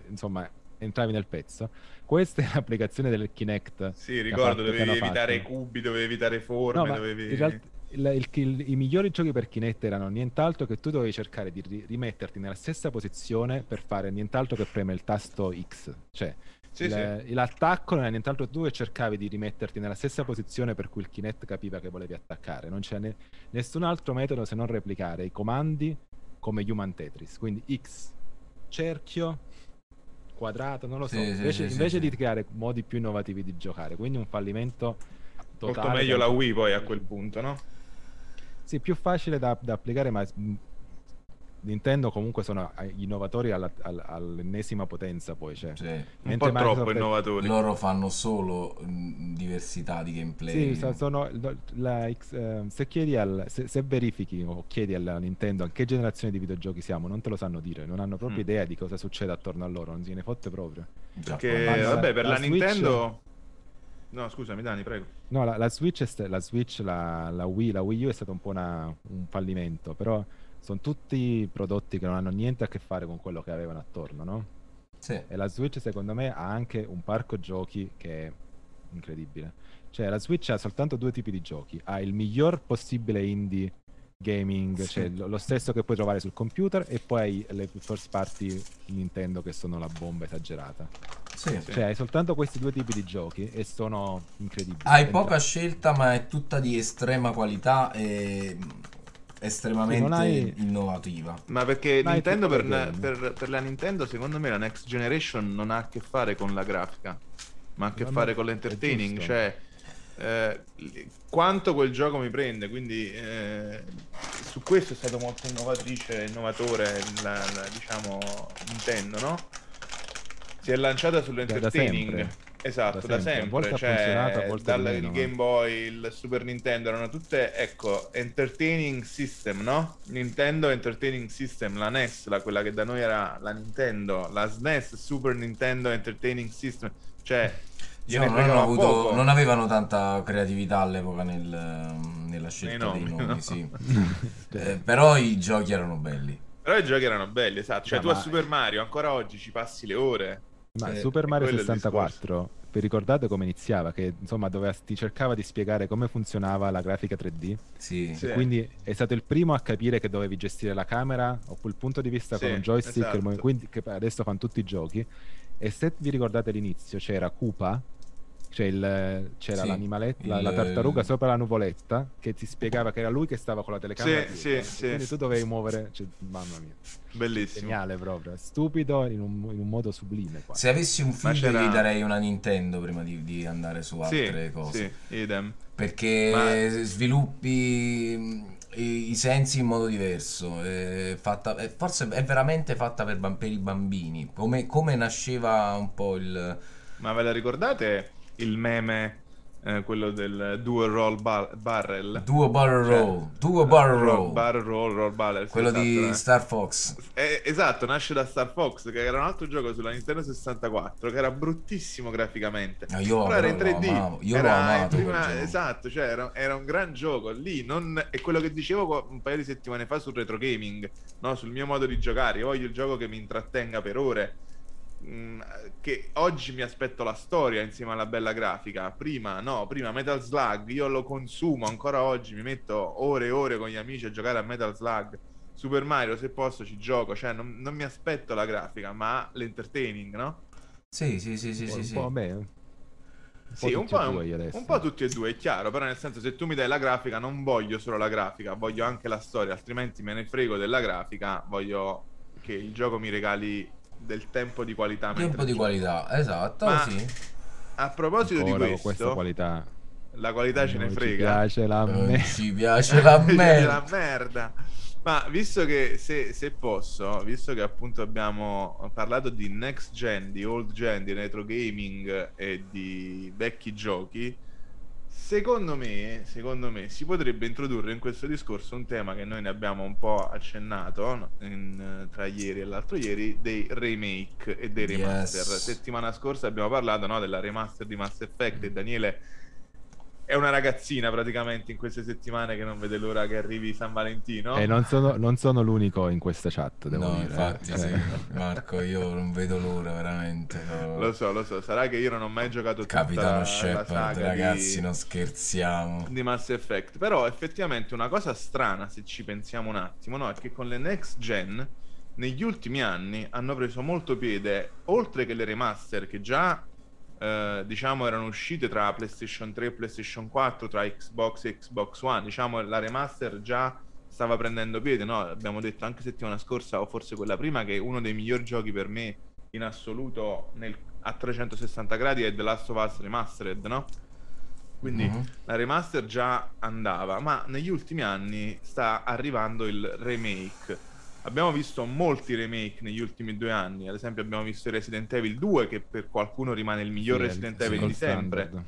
insomma, entravi nel pezzo. Questa è l'applicazione del Kinect. Sì, ricordo, dovevi evitare i cubi, dovevi evitare forme, no, dovevi... In realtà, il, il, il, i migliori giochi per Kinect erano nient'altro che tu dovevi cercare di ri- rimetterti nella stessa posizione per fare nient'altro che premere il tasto X. Cioè, sì, le, sì. l'attacco non è nient'altro tu che cercavi di rimetterti nella stessa posizione per cui il Kinect capiva che volevi attaccare. Non c'è ne- nessun altro metodo se non replicare i comandi come Human Tetris. Quindi X, cerchio, quadrato, non lo so. Sì, invece, invece di creare modi più innovativi di giocare. Quindi un fallimento totale. Molto meglio la Wii poi a quel punto, no? Sì, più facile da, da applicare, ma Nintendo comunque sono gli innovatori alla, alla, all'ennesima potenza poi cioè. sì. un po' troppo innovatori loro fanno solo diversità di gameplay sì, sono, la, eh, se chiedi al, se, se, verifichi o chiedi alla Nintendo a che generazione di videogiochi siamo non te lo sanno dire non hanno proprio mm. idea di cosa succede attorno a loro non si ne fotte proprio perché vabbè per la, la Nintendo No, scusami, Dani, prego. No, la, la Switch, st- la, Switch la, la, Wii, la Wii U è stato un po' una, un fallimento, però sono tutti prodotti che non hanno niente a che fare con quello che avevano attorno, no? Sì. E la Switch, secondo me, ha anche un parco giochi che è incredibile. Cioè, la Switch ha soltanto due tipi di giochi. Ha il miglior possibile indie gaming, sì. cioè lo stesso che puoi trovare sul computer, e poi le first party Nintendo che sono la bomba esagerata. Sì. Cioè, hai soltanto questi due tipi di giochi e sono incredibili. Hai poca scelta, ma è tutta di estrema qualità e estremamente hai... innovativa. Ma perché Nintendo per, per, per, la Nintendo, secondo me, la next generation non ha a che fare con la grafica, ma ha a che fare con l'entertaining. Cioè, eh, quanto quel gioco mi prende, quindi eh, su questo è stato molto innovatrice, innovatore la, la, diciamo Nintendo, no? Si è lanciata sull'entertaining. Esatto, da sempre, da sempre. Cioè, dal meno, Game Boy, il Super Nintendo erano tutte, ecco, entertaining system, no? Nintendo Entertaining System, la NES, la, quella che da noi era la Nintendo, la SNES, Super Nintendo Entertaining System, cioè Diciamo, non, avuto, non, avevano tanta creatività all'epoca nel, nella scelta nomi, dei nomi, no. sì. eh, però i giochi erano belli. Però i giochi erano belli, esatto. Cioè, tu a Super Mario ancora oggi ci passi le ore. Ma eh, Super Mario 64, vi ricordate come iniziava? Che insomma dove ti cercava di spiegare come funzionava la grafica 3D? Sì. sì. Quindi è stato il primo a capire che dovevi gestire la camera o quel punto di vista sì, con un joystick, esatto. quindi, che adesso fanno tutti i giochi. E se vi ricordate l'inizio c'era Koopa cioè il, c'era sì, l'animaletto, la, la, tartaruga sopra la nuvoletta che ti spiegava che era lui che stava con la telecamera. Sì, sì, sì. Quindi tu dovevi muovere, cioè, mamma mia. Bellissimo. Geniale proprio, stupido in un, in un modo sublime. Qua. Se avessi un figlio gli darei una Nintendo prima di, di andare su altre sì, cose. Sì, idem. Perché Ma... sviluppi i, i, sensi in modo diverso. È fatta, è, forse è veramente fatta per, per i bambini. Come, come nasceva un po' il... Ma ve la ricordate? Il meme eh, quello del duo roll bar- barrel. Duo barrel cioè, roll duo barrel roll barrel roll roll barrel quello esatto, di eh. Star Fox. Eh, esatto nasce da Star Fox che era un altro gioco sulla Nintendo 64 che era bruttissimo graficamente. No, io però era in 3D lo io era amato prima, esatto cioè era, era, un gran gioco. Lì non, è quello che dicevo un paio di settimane fa sul retro gaming no? sul mio modo di giocare. Io voglio il gioco che mi intrattenga per ore Mm, che oggi mi aspetto la storia insieme alla bella grafica. Prima no, prima Metal Slug io lo consumo ancora oggi, mi metto ore e ore con gli amici a giocare a Metal Slug. Super Mario, se posso, ci gioco, cioè non, non mi aspetto la grafica, ma l'entertaining, no? Sì, sì, sì, sì, sì, un sì. po' a me. Un sì, un po', un, un po' tutti e due, è chiaro, però nel senso se tu mi dai la grafica non voglio solo la grafica, voglio anche la storia, altrimenti me ne frego della grafica, voglio che il gioco mi regali del tempo di qualità. Tempo di qualità, esatto. Ma sì. A proposito Ancora di questo, questa qualità. La qualità ce ne frega. Ci piace la, me- ci piace la merda. la merda. Ma visto che, se, se, posso, visto che appunto abbiamo parlato di next gen, di old gen, di retro gaming e di vecchi giochi, Secondo me, secondo me, si potrebbe introdurre in questo discorso un tema che noi ne abbiamo un po' accennato in, tra ieri e l'altro ieri, dei remake e dei remaster. Yes. Settimana scorsa abbiamo parlato no, della remaster di Mass Effect e Daniele è una ragazzina praticamente in queste settimane che non vede l'ora che arrivi San Valentino. E non sono, non sono l'unico in questa chat, devo No, dire. infatti, Eh. sì. Marco, io non vedo l'ora veramente. no. Lo so, lo so, sarà che io non ho mai giocato tutta Capitano la Shepard, saga ragazzi, di... non scherziamo. di Mass Effect. Però effettivamente una cosa strana, se ci pensiamo un attimo, no? è che con le next gen, negli ultimi anni, hanno preso molto piede, oltre che le remaster che già, eh, diciamo, erano uscite tra PlayStation 3 e PlayStation 4, tra Xbox e Xbox One, diciamo, la remaster già stava prendendo piede, no? Abbiamo detto anche settimana scorsa, o forse quella prima, che uno dei migliori giochi per me in assoluto nel- a 360 gradi è The Last of Us Remastered, no? Quindi Mhm. la remaster già andava, ma negli ultimi anni sta arrivando il remake. Abbiamo visto molti remake negli ultimi due anni, ad esempio abbiamo visto Resident Evil 2 che per qualcuno rimane il miglior Sì, Resident Evil di sempre. standard.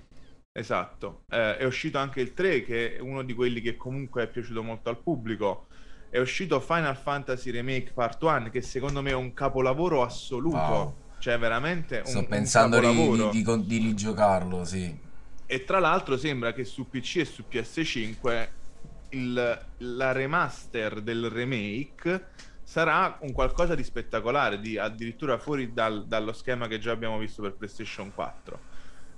Esatto. Eh, è uscito anche il 3 che è uno di quelli che comunque è piaciuto molto al pubblico. È uscito Final Fantasy Remake Part 1 che secondo me è un capolavoro assoluto. Wow. Cioè veramente un, Sto un pensando di, capolavoro. di, di, di rigiocarlo, sì. E tra l'altro sembra che su PC e su PS5 il- la remaster del remake sarà un qualcosa di spettacolare, di addirittura fuori dal- dallo schema che già abbiamo visto per PlayStation 4.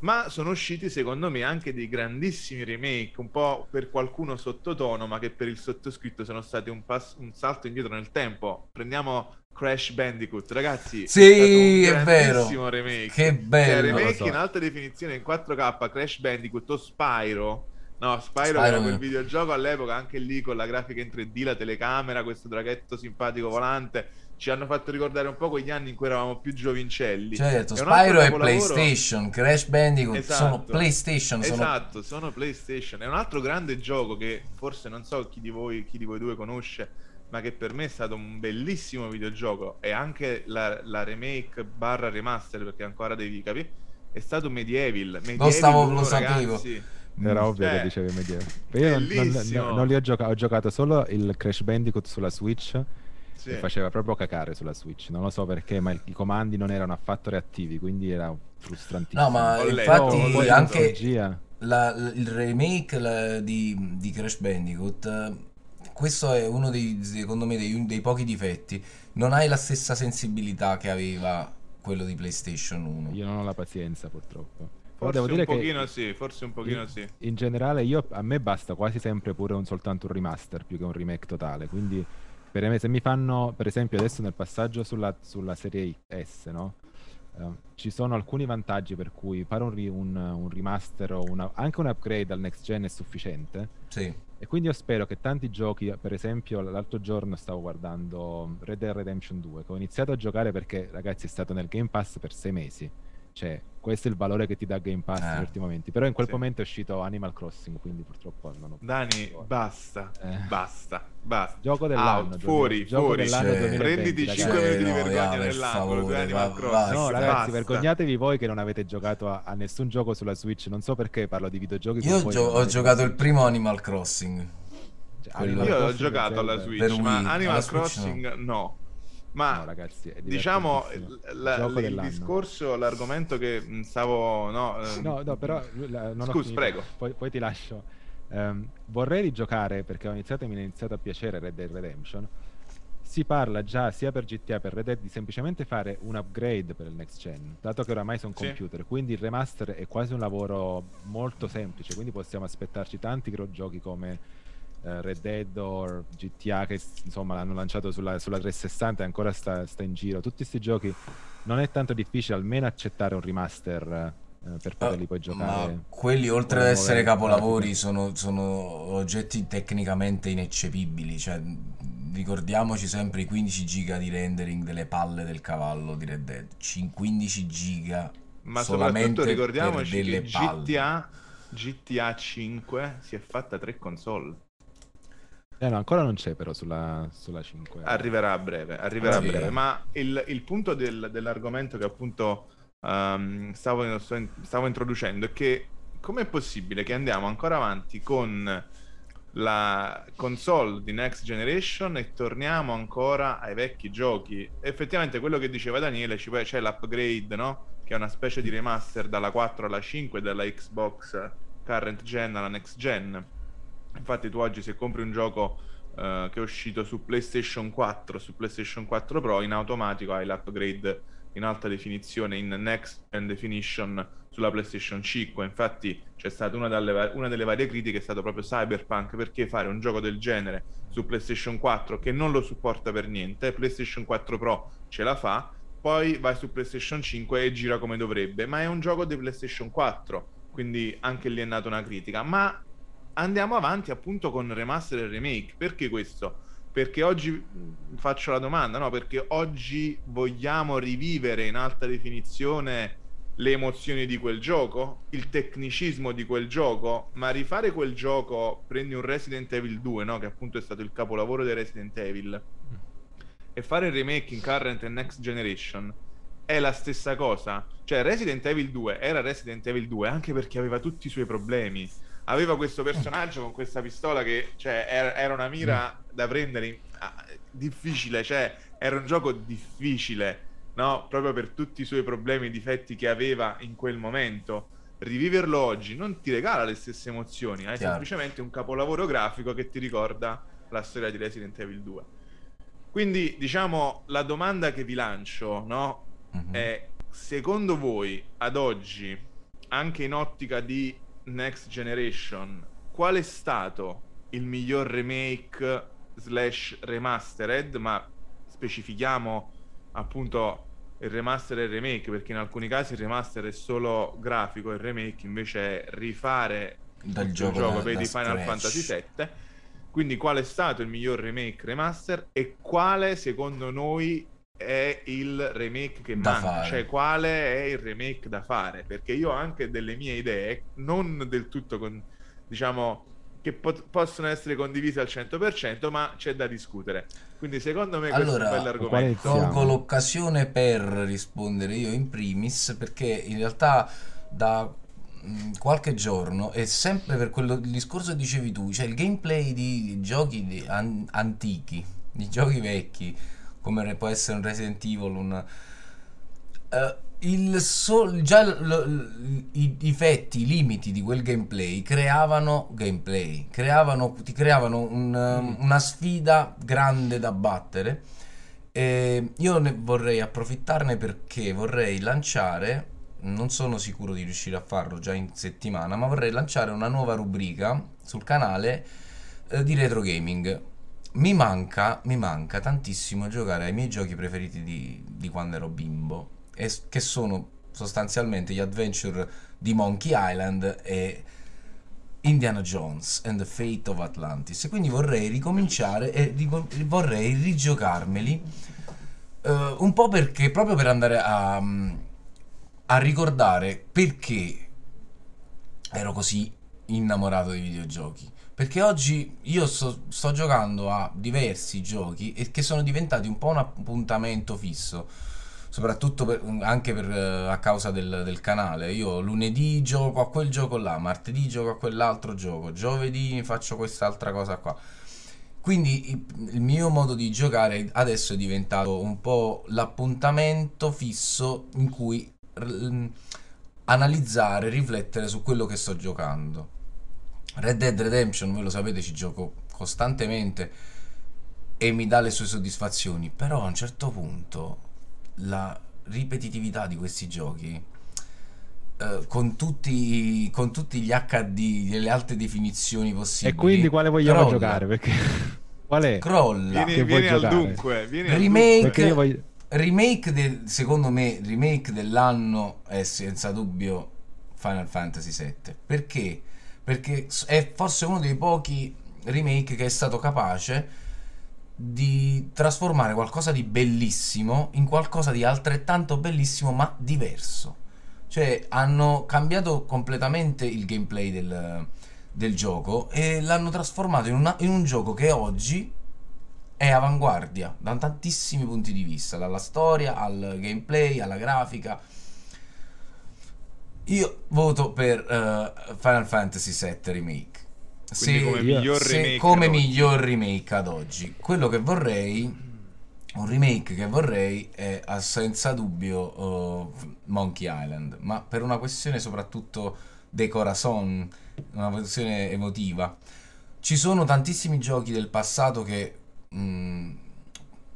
Ma sono usciti secondo me anche dei grandissimi remake, un po' per qualcuno sottotono, ma che per il sottoscritto sono stati un, pass- un salto indietro nel tempo. Prendiamo Crash Bandicoot, ragazzi. Sì, un è vero. remake. Che Cioè, bello. lo remake so. in alta definizione in 4K, Crash Bandicoot o Spyro. No, Spyro, Spyro era quel videogioco all'epoca, anche lì con la grafica in 3D, la telecamera, questo draghetto simpatico volante. Ci hanno fatto ricordare un po' quegli anni in cui eravamo più giovincelli. Certo, Spyro capolavoro- PlayStation, Crash Bandicoot Esatto. sono PlayStation, sono Esatto, sono PlayStation. È un altro grande gioco che forse non so chi di voi, chi di voi due conosce, ma che per me è stato un bellissimo videogioco. E anche la, la remake barra remaster, perché ancora devi capire, è stato Medieval. Medieval stavo- lo 1, sapevo. Era ovvio Cioè, che dicevi Medieval. Io non, non- bellissimo. non- li ho giocato, ho giocato solo il Crash Bandicoot sulla Switch Sì. e faceva proprio cacare sulla Switch. Non lo so perché, ma il- i comandi non erano affatto reattivi, quindi era frustrantissimo. No, ma Ho letto, infatti letto. anche la- il remake la- di, di Crash Bandicoot, eh, questo è uno dei, secondo me, dei, dei pochi difetti. Non hai la stessa sensibilità che aveva quello di PlayStation 1. Io non ho la pazienza purtroppo. Però Forse devo dire un che pochino sì, forse un pochino in, sì. in generale io, a me basta quasi sempre pure un, soltanto un remaster più che un remake totale. Quindi per me se mi fanno, per esempio adesso nel passaggio sulla, sulla serie S, no? Eh, ci sono alcuni vantaggi per cui fare un, un- un remaster o una- anche un upgrade al next gen è sufficiente. Sì. E quindi io spero che tanti giochi, per esempio l'altro giorno stavo guardando Red Dead Redemption 2, che ho iniziato a giocare perché ragazzi è stato nel Game Pass per sei mesi. Cioè, questo è il valore che ti dà Game Pass in Eh. momenti. Però in quel Sì. momento è uscito Animal Crossing, quindi purtroppo non ho... Dani, basta, Eh. basta, basta. Gioco dell'anno. Out, fuori, gioco fuori. dell'anno Cioè, 2020, Prenditi ragazzi. 5 minuti di no, vergogna per nell'angolo, favore, Animal Crossing. No, ragazzi, basta. vergognatevi voi che non avete giocato a, a nessun gioco sulla Switch. Non so perché parlo di videogiochi. Io gio- ho giocato il primo Animal Crossing. Cioè, Animal Io ho Crossing giocato Zelda- alla Switch, Wii, ma Animal Switch Crossing no. Ma No, ragazzi, diciamo il, la- il dell'anno. discorso, l'argomento che stavo no, ehm, No, no, però la- non ho Scusa, finito. prego. Poi, poi ti lascio. Ehm, vorrei rigiocare perché ho iniziato e mi è iniziato a piacere Red Dead Redemption. Si parla già sia per GTA che per Red Dead di semplicemente fare un upgrade per il next gen, dato che oramai sono Sì. computer, quindi il remaster è quasi un lavoro molto semplice, quindi possiamo aspettarci tanti giochi come eh, Red Dead o GTA che insomma l'hanno lanciato sulla, sulla 360 e ancora sta, sta in giro. Tutti questi giochi non è tanto difficile almeno accettare un remaster eh, per poterli poi giocare. Ma quelli oltre ad essere capolavori sono, sono oggetti tecnicamente ineccepibili, cioè ricordiamoci sempre i 15 giga di rendering delle palle del cavallo di Red Dead, Cin- 15 giga ma solamente ricordiamoci delle che. GTA GTA 5 si è fatta tre console. Eh, no, ancora non c'è però sulla, sulla 5. Arriverà a breve, arriverà Sì. a breve. Ma il, il punto del- dell'argomento che appunto ehm, stavo, stavo introducendo è che com'è possibile che andiamo ancora avanti con la console di Next Generation e torniamo ancora ai vecchi giochi? Effettivamente quello che diceva Daniele, c'è l'upgrade, no? Che è una specie di remaster dalla 4 alla 5 della Xbox current gen alla next gen. Infatti tu oggi se compri un gioco uh, che è uscito su PlayStation 4, su PlayStation 4 Pro, in automatico hai l'upgrade in alta definizione, in next gen definition sulla PlayStation 5. Infatti c'è stata una, dalle, una delle varie critiche è stato proprio Cyberpunk perché fare un gioco del genere su PlayStation 4 che non lo supporta per niente, PlayStation 4 Pro ce la fa, poi vai su PlayStation 5 e gira come dovrebbe, ma è un gioco di PlayStation 4, quindi anche lì è nata una critica. Ma andiamo avanti appunto con remaster e remake, perché questo? Perché oggi faccio la domanda, no? Perché oggi vogliamo rivivere in alta definizione le emozioni di quel gioco, il tecnicismo di quel gioco, ma rifare quel gioco, prendi un Resident Evil 2, no? che appunto è stato il capolavoro di Resident Evil, e fare il remake in current e next generation è la stessa cosa. Cioè Resident Evil 2 era Resident Evil 2 anche perché aveva tutti i suoi problemi. Aveva questo personaggio con questa pistola che cioè, era, era una mira da prendere ah, difficile, cioè era un gioco difficile no? proprio per tutti i suoi problemi e difetti che aveva in quel momento. Riviverlo oggi non ti regala le stesse emozioni, hai Chiaro. semplicemente un capolavoro grafico che ti ricorda la storia di Resident Evil 2. Quindi, diciamo, la domanda che vi lancio no? mm-hmm. è: secondo voi, ad oggi, anche in ottica di Next Generation, qual è stato il miglior remake slash remastered? Ma specifichiamo appunto il remaster e il remake, perché in alcuni casi il remaster è solo grafico, il remake invece è rifare Dal gioco, gioco, vedi Final Fantasy VII. Quindi qual è stato il miglior remake remaster e quale secondo noi è il remake che da manca, fare. cioè quale è il remake da fare, perché io ho anche delle mie idee, non del tutto con, diciamo che pot- possono essere condivise al 100%, ma c'è da discutere. Quindi secondo me questo allora, è un bell'argomento. Colgo l'occasione per rispondere io in primis, perché in realtà da mm, qualche giorno e sempre per quello il discorso che dicevi tu, cioè il gameplay di giochi di an- antichi, di giochi vecchi, come può essere un Resident Evil, un... Uh, il sol- già l- l- i difetti, i limiti di quel gameplay creavano gameplay, creavano, ti creavano un, mm. una sfida grande da battere. E io ne vorrei approfittarne perché vorrei lanciare, non sono sicuro di riuscire a farlo già in settimana, ma vorrei lanciare una nuova rubrica sul canale eh, di retro gaming. Mi manca, mi manca tantissimo giocare ai miei giochi preferiti di, di quando ero bimbo che sono sostanzialmente gli adventure di Monkey Island e Indiana Jones and the Fate of Atlantis. E quindi vorrei ricominciare e vorrei rigiocarmeli uh, un po' perché proprio per andare a, a ricordare perché ero così innamorato dei videogiochi. Perché oggi io sto, sto giocando a diversi giochi e che sono diventati un po' un appuntamento fisso soprattutto per, anche per, eh, a causa del, del, canale. Io lunedì gioco a quel gioco là, martedì gioco a quell'altro gioco, giovedì faccio quest'altra cosa qua. Quindi il, mio modo di giocare adesso è diventato un po' l'appuntamento fisso in cui analizzare, riflettere su quello che sto giocando. Red Dead Redemption, voi lo sapete, ci gioco costantemente e mi dà le sue soddisfazioni, però a un certo punto la ripetitività di questi giochi eh, con, tutti, con tutti gli HD e le alte definizioni possibili. E quindi quale vogliamo crolla. giocare? Perché qual è? Crolla. Vieni, vieni al dunque. Vieni remake, al voglio... remake del, secondo me, remake dell'anno è senza dubbio Final Fantasy VII. Perché? Perché è forse uno dei pochi remake che è stato capace di trasformare qualcosa di bellissimo in qualcosa di altrettanto bellissimo ma diverso. Cioè hanno cambiato completamente il gameplay del, del gioco e l'hanno trasformato in, una, in un gioco che oggi è avanguardia da tantissimi punti di vista, dalla storia al gameplay, alla grafica. Io voto per uh, Final Fantasy VII Remake se, come, miglior, se come miglior remake ad oggi. Quello che vorrei, un remake che vorrei è senza dubbio uh, Monkey Island, ma per una questione soprattutto de Corazon, una versione emotiva. Ci sono tantissimi giochi del passato che mm,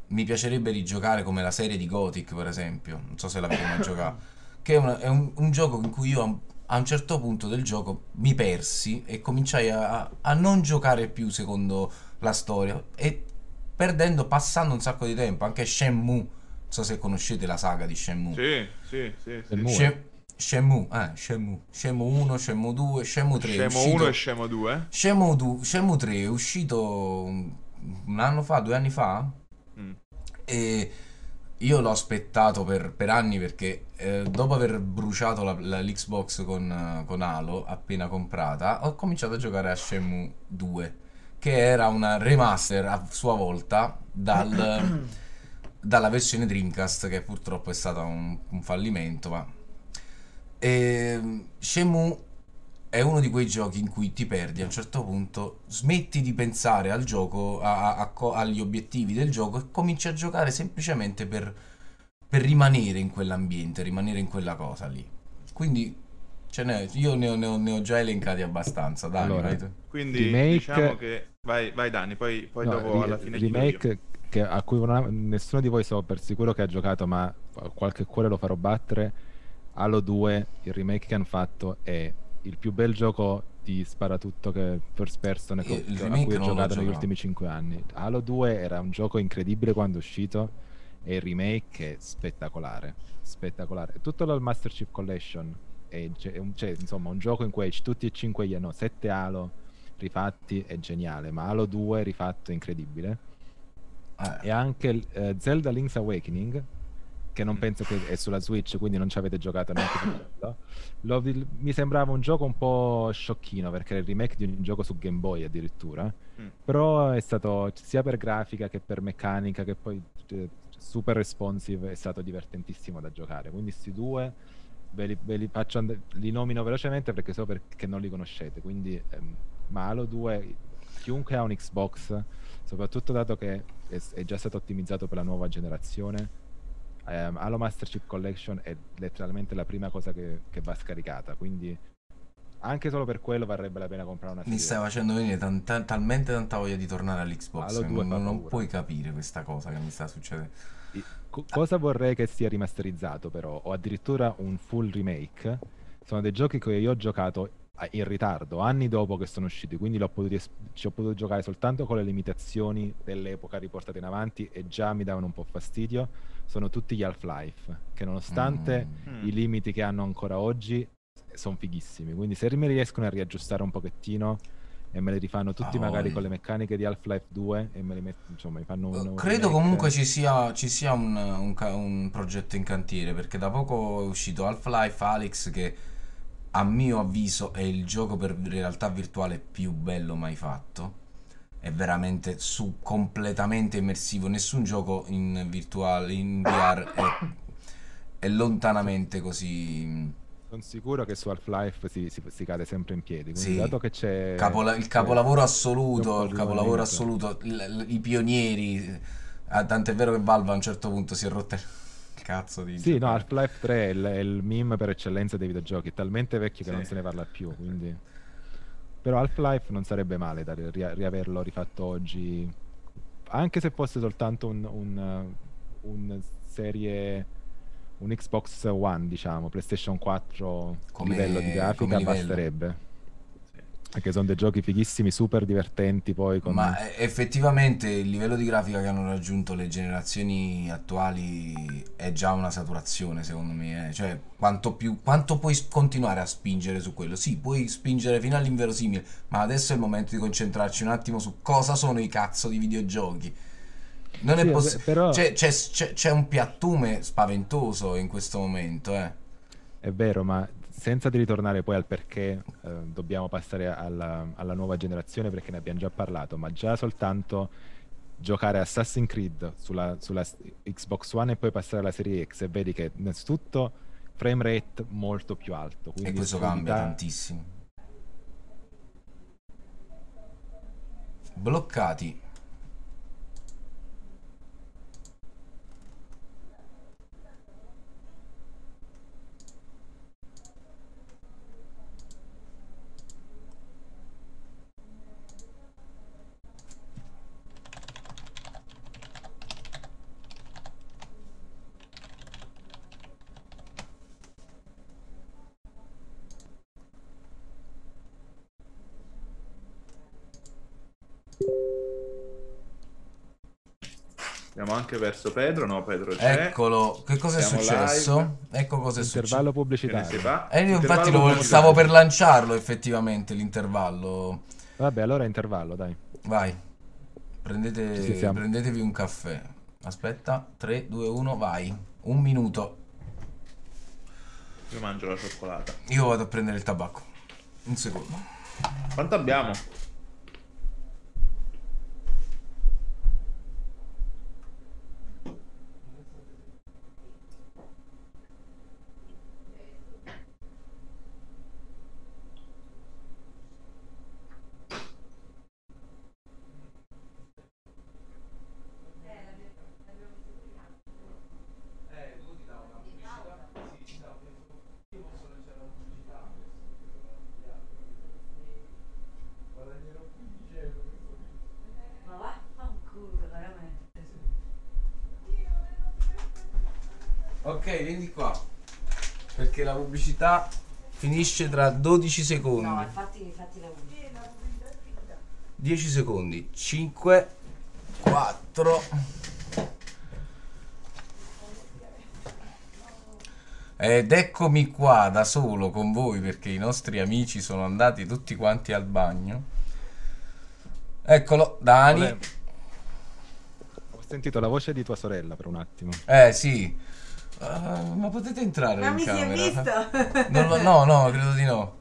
mi piacerebbe rigiocare come la serie di Gothic, per esempio. Non so se l'avete mai giocato. Che è, una- è un, un gioco in cui io a un, a un certo punto del gioco mi persi e cominciai a, a non giocare più secondo la storia e perdendo, passando un sacco di tempo. Anche Shenmue, non so se conoscete la saga di Shenmue. Sì, sì, sì. sì. Shenmue. Shen- Shenmue, eh, Shenmue. Shenmue 1, Shenmue 2, Shenmue 3. è Scemo uscito- 1 e Scemo 2. Shenmue, du- Shenmue 3 è uscito un un anno fa, due anni fa. Mm. E io l'ho aspettato per, per anni perché eh, dopo aver bruciato la, la- l'Xbox con, con Halo appena comprata, ho cominciato a giocare a Shenmue 2, che era una remaster a sua volta dal- dalla versione Dreamcast, che purtroppo è stata un, un fallimento. Ma... E, Shenmue è uno di quei giochi in cui ti perdi a un certo punto, smetti di pensare al gioco, a- a- a agli obiettivi del gioco e cominci a giocare semplicemente per, per rimanere in quell'ambiente, rimanere in quella cosa lì. Quindi ce n'è- io ne ho, ne ho- ne ho già elencati abbastanza. Dai, Allora, vai tu. Qualche Remake- diciamo che... Vai, vai Dani, poi, poi No, dopo ri- alla fine remake che, a cui ha- nessuno di voi so per sicuro che ha giocato, ma qualche cuore lo farò battere. Halo 2, il remake che hanno fatto è il più bel gioco di sparatutto che first person Il- che- il a cui ho giocato negli ultimi 5 anni. Halo 2 era un gioco incredibile quando è uscito e il remake è spettacolare, spettacolare. Tutto dal Master Chief Collection è, è un, cioè, insomma un gioco in cui tutti e cinque gli no, 7 Halo rifatti è geniale, ma Halo 2 rifatto è incredibile. Eh, E anche eh, Zelda Link's Awakening, che Mm. non penso che è sulla Switch, quindi non ci avete giocato neanche quello. Mi sembrava un gioco un po' sciocchino perché era il remake di un gioco su Game Boy addirittura. Mm. Però è stato sia per grafica che per meccanica che poi eh, super responsive, è stato divertentissimo da giocare. Quindi sti due ve li, ve li faccio and- li nomino velocemente perché so perché non li conoscete. Quindi ehm, ma Halo 2 chiunque ha un Xbox, soprattutto dato che è, è già stato ottimizzato per la nuova generazione, ehm, Halo Master Chief Collection è letteralmente la prima cosa che, che va scaricata. Quindi anche solo per quello varrebbe la pena comprare una mi serie. stai facendo venire tan- tan- talmente tanta voglia di tornare all'Xbox. Halo 2 non, non puoi capire questa cosa che mi sta succedendo. I- co- cosa vorrei che sia rimasterizzato però, o addirittura un full remake, sono dei giochi che io ho giocato in ritardo, anni dopo che sono usciti, quindi l'ho potuti es- ci ho potuto giocare soltanto con le limitazioni dell'epoca riportate in avanti e già mi davano un po' fastidio, sono tutti gli Half-Life, che nonostante Mm. I limiti che hanno ancora oggi sono fighissimi, quindi se mi riescono a riaggiustare un pochettino e me li rifanno tutti Ah, magari voglia. con le meccaniche di Half-Life 2 e me li met- insomma mi fanno un, un Credo remake. comunque ci sia, ci sia un, un un progetto in cantiere perché da poco è uscito Half-Life Alyx che a mio avviso è il gioco per realtà virtuale più bello mai fatto. È veramente su, completamente immersivo. Nessun gioco in virtuale, in VR è, è lontanamente così. Sono sicuro che su Half-Life si, si- si cade sempre in piedi. Quindi, Sì. dato che c'è. Capola- il capolavoro assoluto, il capolavoro assoluto, l- l- i pionieri. Ah, tant'è vero che Valve a un certo punto si è rotta il cazzo di Sì, no. Half-Life 3 è il, è il meme per eccellenza dei videogiochi, è talmente vecchio che Sì. non se ne parla più, quindi... Però Half-Life non sarebbe male da ri- ri- riaverlo rifatto oggi, anche se fosse soltanto un, un, un serie, un Xbox One, diciamo, PlayStation 4 Come- livello di grafica livello. basterebbe. Perché sono dei giochi fighissimi, super divertenti poi con... Ma eh, effettivamente il livello di grafica che hanno raggiunto le generazioni attuali è già una saturazione, secondo me. eh. Cioè, quanto, più, quanto puoi continuare a spingere su quello? Sì, puoi spingere fino all'inverosimile, ma adesso è il momento di concentrarci un attimo su cosa sono i cazzo di videogiochi. Non Sì, è possibile. però- C'è, c'è- c'è- c'è un piattume spaventoso in questo momento, eh. È vero, ma senza di ritornare poi al perché eh, dobbiamo passare alla, alla nuova generazione, perché ne abbiamo già parlato, ma già soltanto giocare Assassin's Creed sulla, sulla Xbox One e poi passare alla serie X e vedi che innanzitutto frame rate molto più alto. E questo cambia tantissimo. Bloccati. Abbiamo anche perso Pedro, no Pedro c'è. Eccolo, che cosa è Siamo successo? live. Ecco cosa è Intervallo successo. Si pubblicitario. fa? Eh, io infatti Intervallo lo, stavo per lanciarlo effettivamente l'intervallo. Vabbè, allora intervallo, dai. Vai, Prendete, prendetevi un caffè. Aspetta, 3, 2, 1, vai. Un minuto. Io mangio la cioccolata. Io vado a prendere il tabacco. Un secondo. Quanto abbiamo? Ma va, fa un culo, veramente. Ok, vieni qua. Perché la pubblicità finisce tra 12 secondi. No, infatti, infatti la uso. 10 secondi. 5, 4. Ed eccomi qua da solo con voi perché i nostri amici sono andati tutti quanti al bagno. Eccolo, Dani. Ho sentito la voce di tua sorella per un attimo. Eh sì. Ah, ma potete entrare Ma in mi si è camera? visto? Non lo- no, no, credo di no.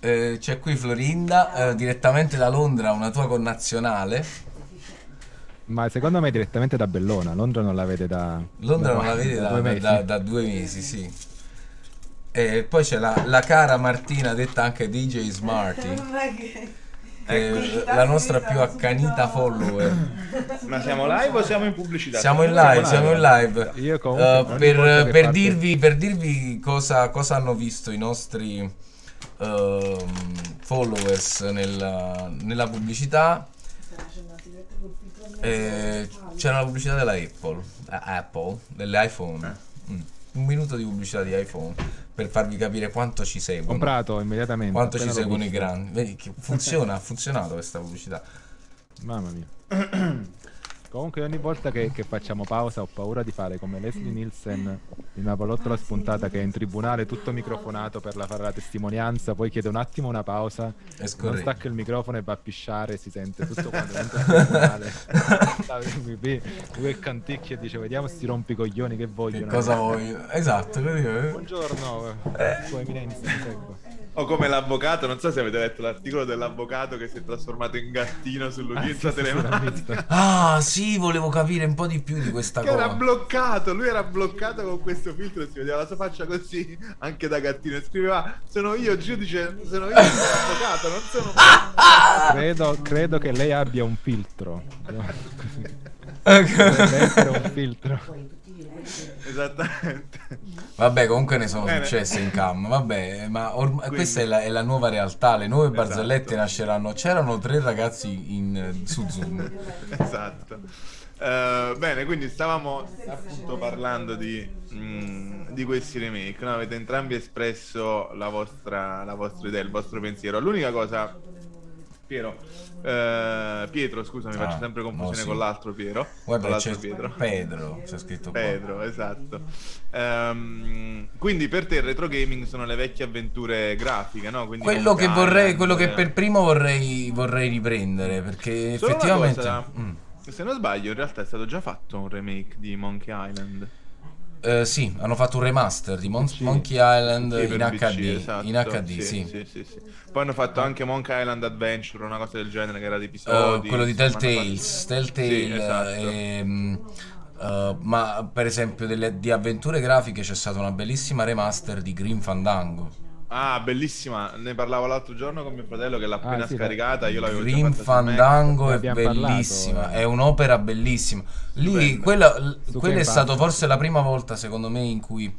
Eh, c'è qui Florinda, eh, direttamente da Londra, una tua connazionale. Ma secondo me direttamente da Bellona. Londra non la vede da. Londra da non la vede da, due mesi. da- da due mesi, sì. E poi c'è la, la cara Martina, detta anche DJ Smarty, È la nostra più accanita follower. Ma siamo live o siamo in pubblicità? Siamo in live, siamo in live. Io comunque Eh, volta per, per parte- dirvi, per dirvi cosa, cosa hanno visto i nostri ehm, followers nella, nella pubblicità, eh, c'era la pubblicità della Apple, eh, Apple dell'iPhone. Mm. Un minuto di pubblicità di iPhone per farvi capire quanto ci seguono. Comprato immediatamente. Quanto ci seguono i grandi. Vedi che funziona, ha funzionato questa pubblicità. Mamma mia. Comunque ogni volta che, che facciamo pausa ho paura di fare come Leslie Nielsen in una pallottola spuntata che è in tribunale tutto microfonato per la fare la testimonianza, poi chiede un attimo una pausa, non stacca il microfono e va a pisciare, si sente tutto quanto dentro il tribunale. Lui che canticchia e dice vediamo sti rompicoglioni che Che vogliono. cosa vuoi? Esatto, eh. Buongiorno, sua eminenza, prego. O come l'avvocato, non so se avete letto l'articolo dell'avvocato che si è trasformato in gattino sull'udienza Ah, sì, telematica. Ah, sì, volevo capire un po' di più di questa Che era cosa. bloccato, lui era bloccato con questo filtro e si vedeva la sua faccia così anche da gattino e scriveva sono io giudice, sono io l'avvocato, non sono Credo, credo che lei abbia un filtro. Deve essere un filtro. esattamente. Vabbè, comunque ne sono Bene. successe in cam. Vabbè, ma orm- questa è la, è la nuova realtà. Le nuove Esatto. barzellette nasceranno. C'erano tre ragazzi in- su Zoom. esatto. Eh, bene, quindi stavamo appunto parlando di, mm, di questi remake. no? Avete entrambi espresso la vostra, la vostra idea, il vostro pensiero. L'unica cosa, Piero, eh, Pietro, scusa, mi Ah, faccio sempre confusione no, sì. con l'altro Piero. Guarda, con c'è l'altro Pietro. Pedro. C'è scritto qua. Pedro, esatto. Ehm, quindi per te il retro gaming sono le vecchie avventure grafiche, no? Quindi Quello che vorrei, quello che per primo vorrei, vorrei riprendere. Perché Solo effettivamente. cosa, Mm. Se non sbaglio, in realtà è stato già fatto un remake di Monkey Island. Eh, sì, hanno fatto un remaster di Mon- PC. Monkey Island Sì, in PC, HD. esatto. In HD, sì. sì, sì, sì. Poi hanno fatto anche Monkey Island Adventure, una cosa del genere che era di Eh, episodi. quello di Telltales, fatto- Telltale, Sì, esatto. ehm, eh, ma per esempio delle- di avventure grafiche c'è stata una bellissima remaster di Green Fandango. Ah, bellissima. Ne parlavo l'altro giorno con mio fratello che l'ha appena Ah, sì, scaricata. Io l'avevo già Green. Fandango è abbiamo parlato, bellissima, eh. è un'opera bellissima. Lì, quella, quella è Pass. forse la prima volta, secondo me, in cui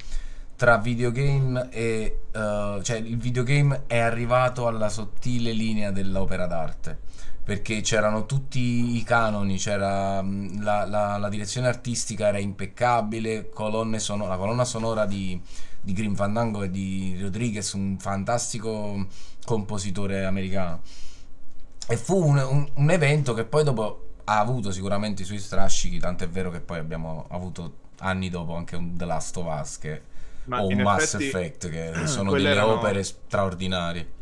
tra videogame e eh, cioè il videogame è arrivato alla sottile linea dell'opera d'arte. Perché c'erano tutti i canoni, c'era mh, la, la- la direzione artistica era impeccabile, colonne sono- la colonna sonora di, di Green Fandango e di Rodriguez, un fantastico compositore americano. E fu un, un- un evento che poi dopo ha avuto sicuramente i suoi strascichi, tant'è vero che poi abbiamo avuto anni dopo anche un The Last of Us che, Ma o un Mass Effect che sono delle erano- opere straordinarie.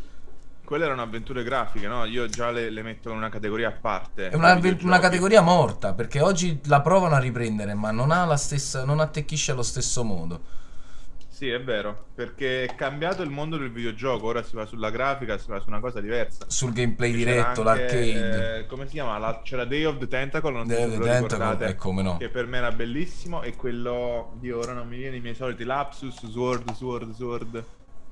Quelle erano avventure grafiche, no? Io già le, le metto in una categoria a parte. È una, una categoria morta perché oggi la provano a riprendere, ma non ha la stessa, non attecchisce allo stesso modo. Sì, è vero, perché è cambiato il mondo del videogioco, ora si va sulla grafica, si va su una cosa diversa. Sul gameplay C'era diretto, anche, l'arcade. eh, come si chiama? La- c'era Day of the Tentacle, non Day of the Tentacle, ricordate, e come no. che per me era bellissimo, e quello di ora non mi viene i miei soliti lapsus, Sword, Sword, Sword.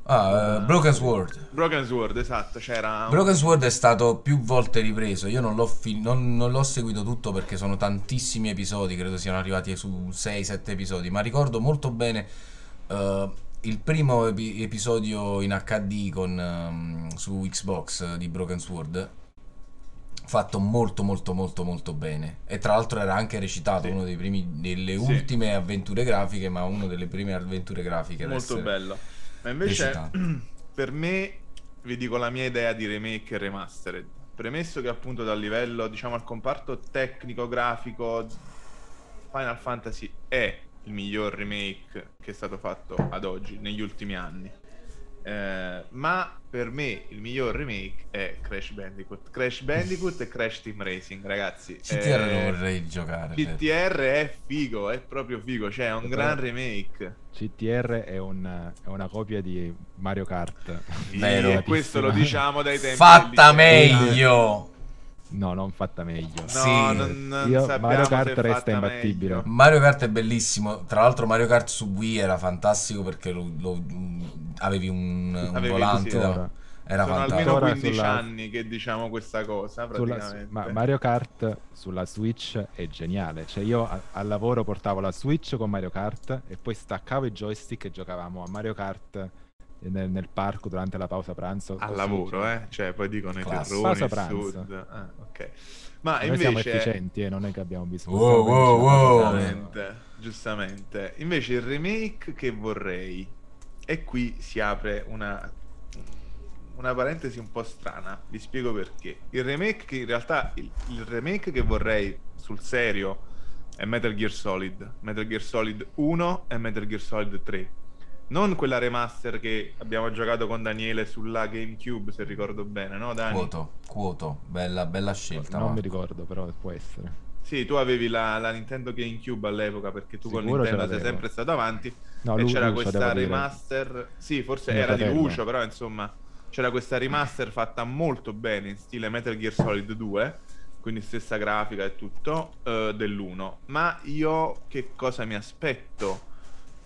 Ah, eh, Broken Sword. Broken Sword, esatto, c'era... un- Broken Sword è stato più volte ripreso. Io non l'ho, fi- non- non l'ho seguito tutto perché sono tantissimi episodi. Credo siano arrivati su 6-7 episodi. Ma ricordo molto bene eh, il primo epi- episodio in HD con, ehm, su Xbox eh, di Broken Sword. Fatto molto, molto, molto, molto bene. E tra l'altro era anche recitato Sì. uno dei primi, delle Sì. ultime avventure grafiche. Ma uno delle prime avventure grafiche. Molto bello. Ma invece, recitato. per me, vi dico la mia idea di remake e remastered. Premesso che appunto dal livello, diciamo, al comparto tecnico-grafico, Final Fantasy è il miglior remake che è stato fatto ad oggi, negli ultimi anni. Eh, ma per me il miglior remake è Crash Bandicoot. Crash Bandicoot e Crash Team Racing, ragazzi. CTR Eh, lo vorrei giocare. certo. CTR è figo, è proprio figo, cioè è un Però- gran remake. CTR è, un- è una copia di Mario Kart. Vero. E questo lo diciamo dai tempi Fatta meglio! No, non fatta meglio. No, Sì. non, non Io- Mario Kart resta imbattibile. meglio. Mario Kart è bellissimo. Tra l'altro, Mario Kart su Wii era fantastico perché lo- lo- avevi un, un Avevi volante. da- era Sono fantastico. almeno Ora 15 sulla- anni che diciamo questa cosa, Sulla- praticamente. ma Mario Kart sulla Switch è geniale. Cioè, io a- al lavoro portavo la Switch con Mario Kart e poi staccavo i joystick e giocavamo a Mario Kart nel, nel parco durante la pausa pranzo. Al lavoro, cioè. eh? Cioè, poi dicono i terroni, Pausa pranzo. sud. Ah, ok. Ma Noi siamo invece... efficienti e non è che abbiamo bisogno Wow, wow, wow. Giustamente, giustamente. Invece il remake che vorrei, e qui si apre una, una parentesi un po' strana, vi spiego perché. Il remake che in realtà, il, il remake che vorrei sul serio è Metal Gear Solid, Metal Gear Solid 1 e Metal Gear Solid 3. Non quella remaster che abbiamo giocato con Daniele sulla GameCube, se ricordo bene, no Dani? Quoto, quoto. Bella, bella scelta. Non mi Marco. ricordo, però può essere. Sì, tu avevi la, la Nintendo GameCube all'epoca perché tu con Sicuro ce Nintendo sei sempre stato avanti No, e c'era Lucio, questa devo dire. remaster. Sì, forse era di. Lucio, però insomma c'era questa remaster fatta molto bene in stile Metal Gear Solid 2, quindi stessa grafica e tutto, eh, dell'1. Ma io che cosa mi aspetto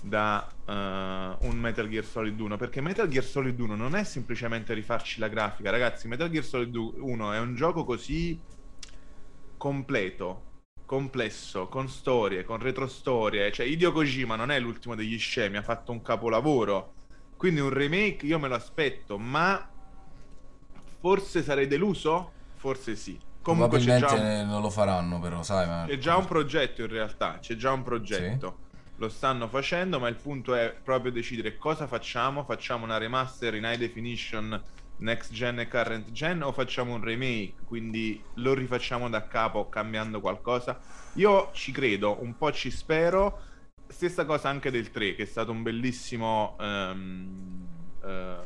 da eh, un Metal Gear Solid 1? Perché Metal Gear Solid 1 non è semplicemente rifarci la grafica, ragazzi. Metal Gear Solid 1 è un gioco così completo, complesso, con storie, con retrostorie. Cioè, Hideo Kojima non è l'ultimo degli scemi, ha fatto un capolavoro. Quindi un remake io me lo aspetto, ma forse sarei deluso? Forse sì. Comunque Probabilmente un, non lo faranno, però, sai. Ma... c'è già un progetto in realtà, c'è già un progetto. Lo stanno facendo, ma il punto è proprio decidere cosa facciamo. Facciamo una remaster in high definition next gen e current gen o facciamo un remake, quindi lo rifacciamo da capo cambiando qualcosa. Io ci credo, un po' ci spero. Stessa cosa anche del 3, che è stato un bellissimo ehm, eh,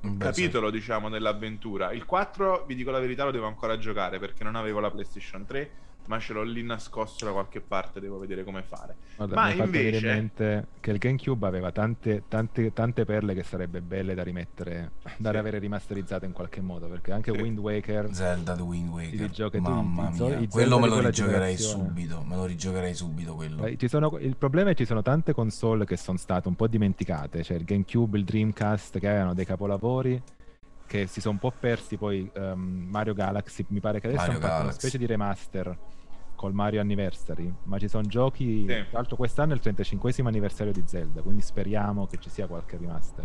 Beh, capitolo, diciamo, dell'avventura. Il 4, vi dico la verità, lo devo ancora giocare perché non avevo la PlayStation 3, ma ce l'ho lì nascosto da qualche parte, devo vedere come fare. Guarda, Ma invece- in mente che il GameCube aveva tante, tante, tante perle che sarebbe belle da rimettere, da Sì. avere rimasterizzate in qualche modo, perché anche Sì. Wind Waker Zelda The Wind Waker. rigiochi tu Mamma zo- mia, quello me di lo rigiocherei generazione. subito. Me lo rigiocherei subito quello. Eh, ci sono- il problema è che ci sono tante console che sono state un po' dimenticate, cioè il GameCube, il Dreamcast, che avevano dei capolavori che si sono un po' persi. Poi ehm, Mario Galaxy, mi pare che adesso Mario hanno fatto una specie di remaster col Mario Anniversary, ma ci sono giochi. Sì. Tra l'altro, quest'anno è il 35 anniversario di Zelda, quindi speriamo che ci sia qualche remaster.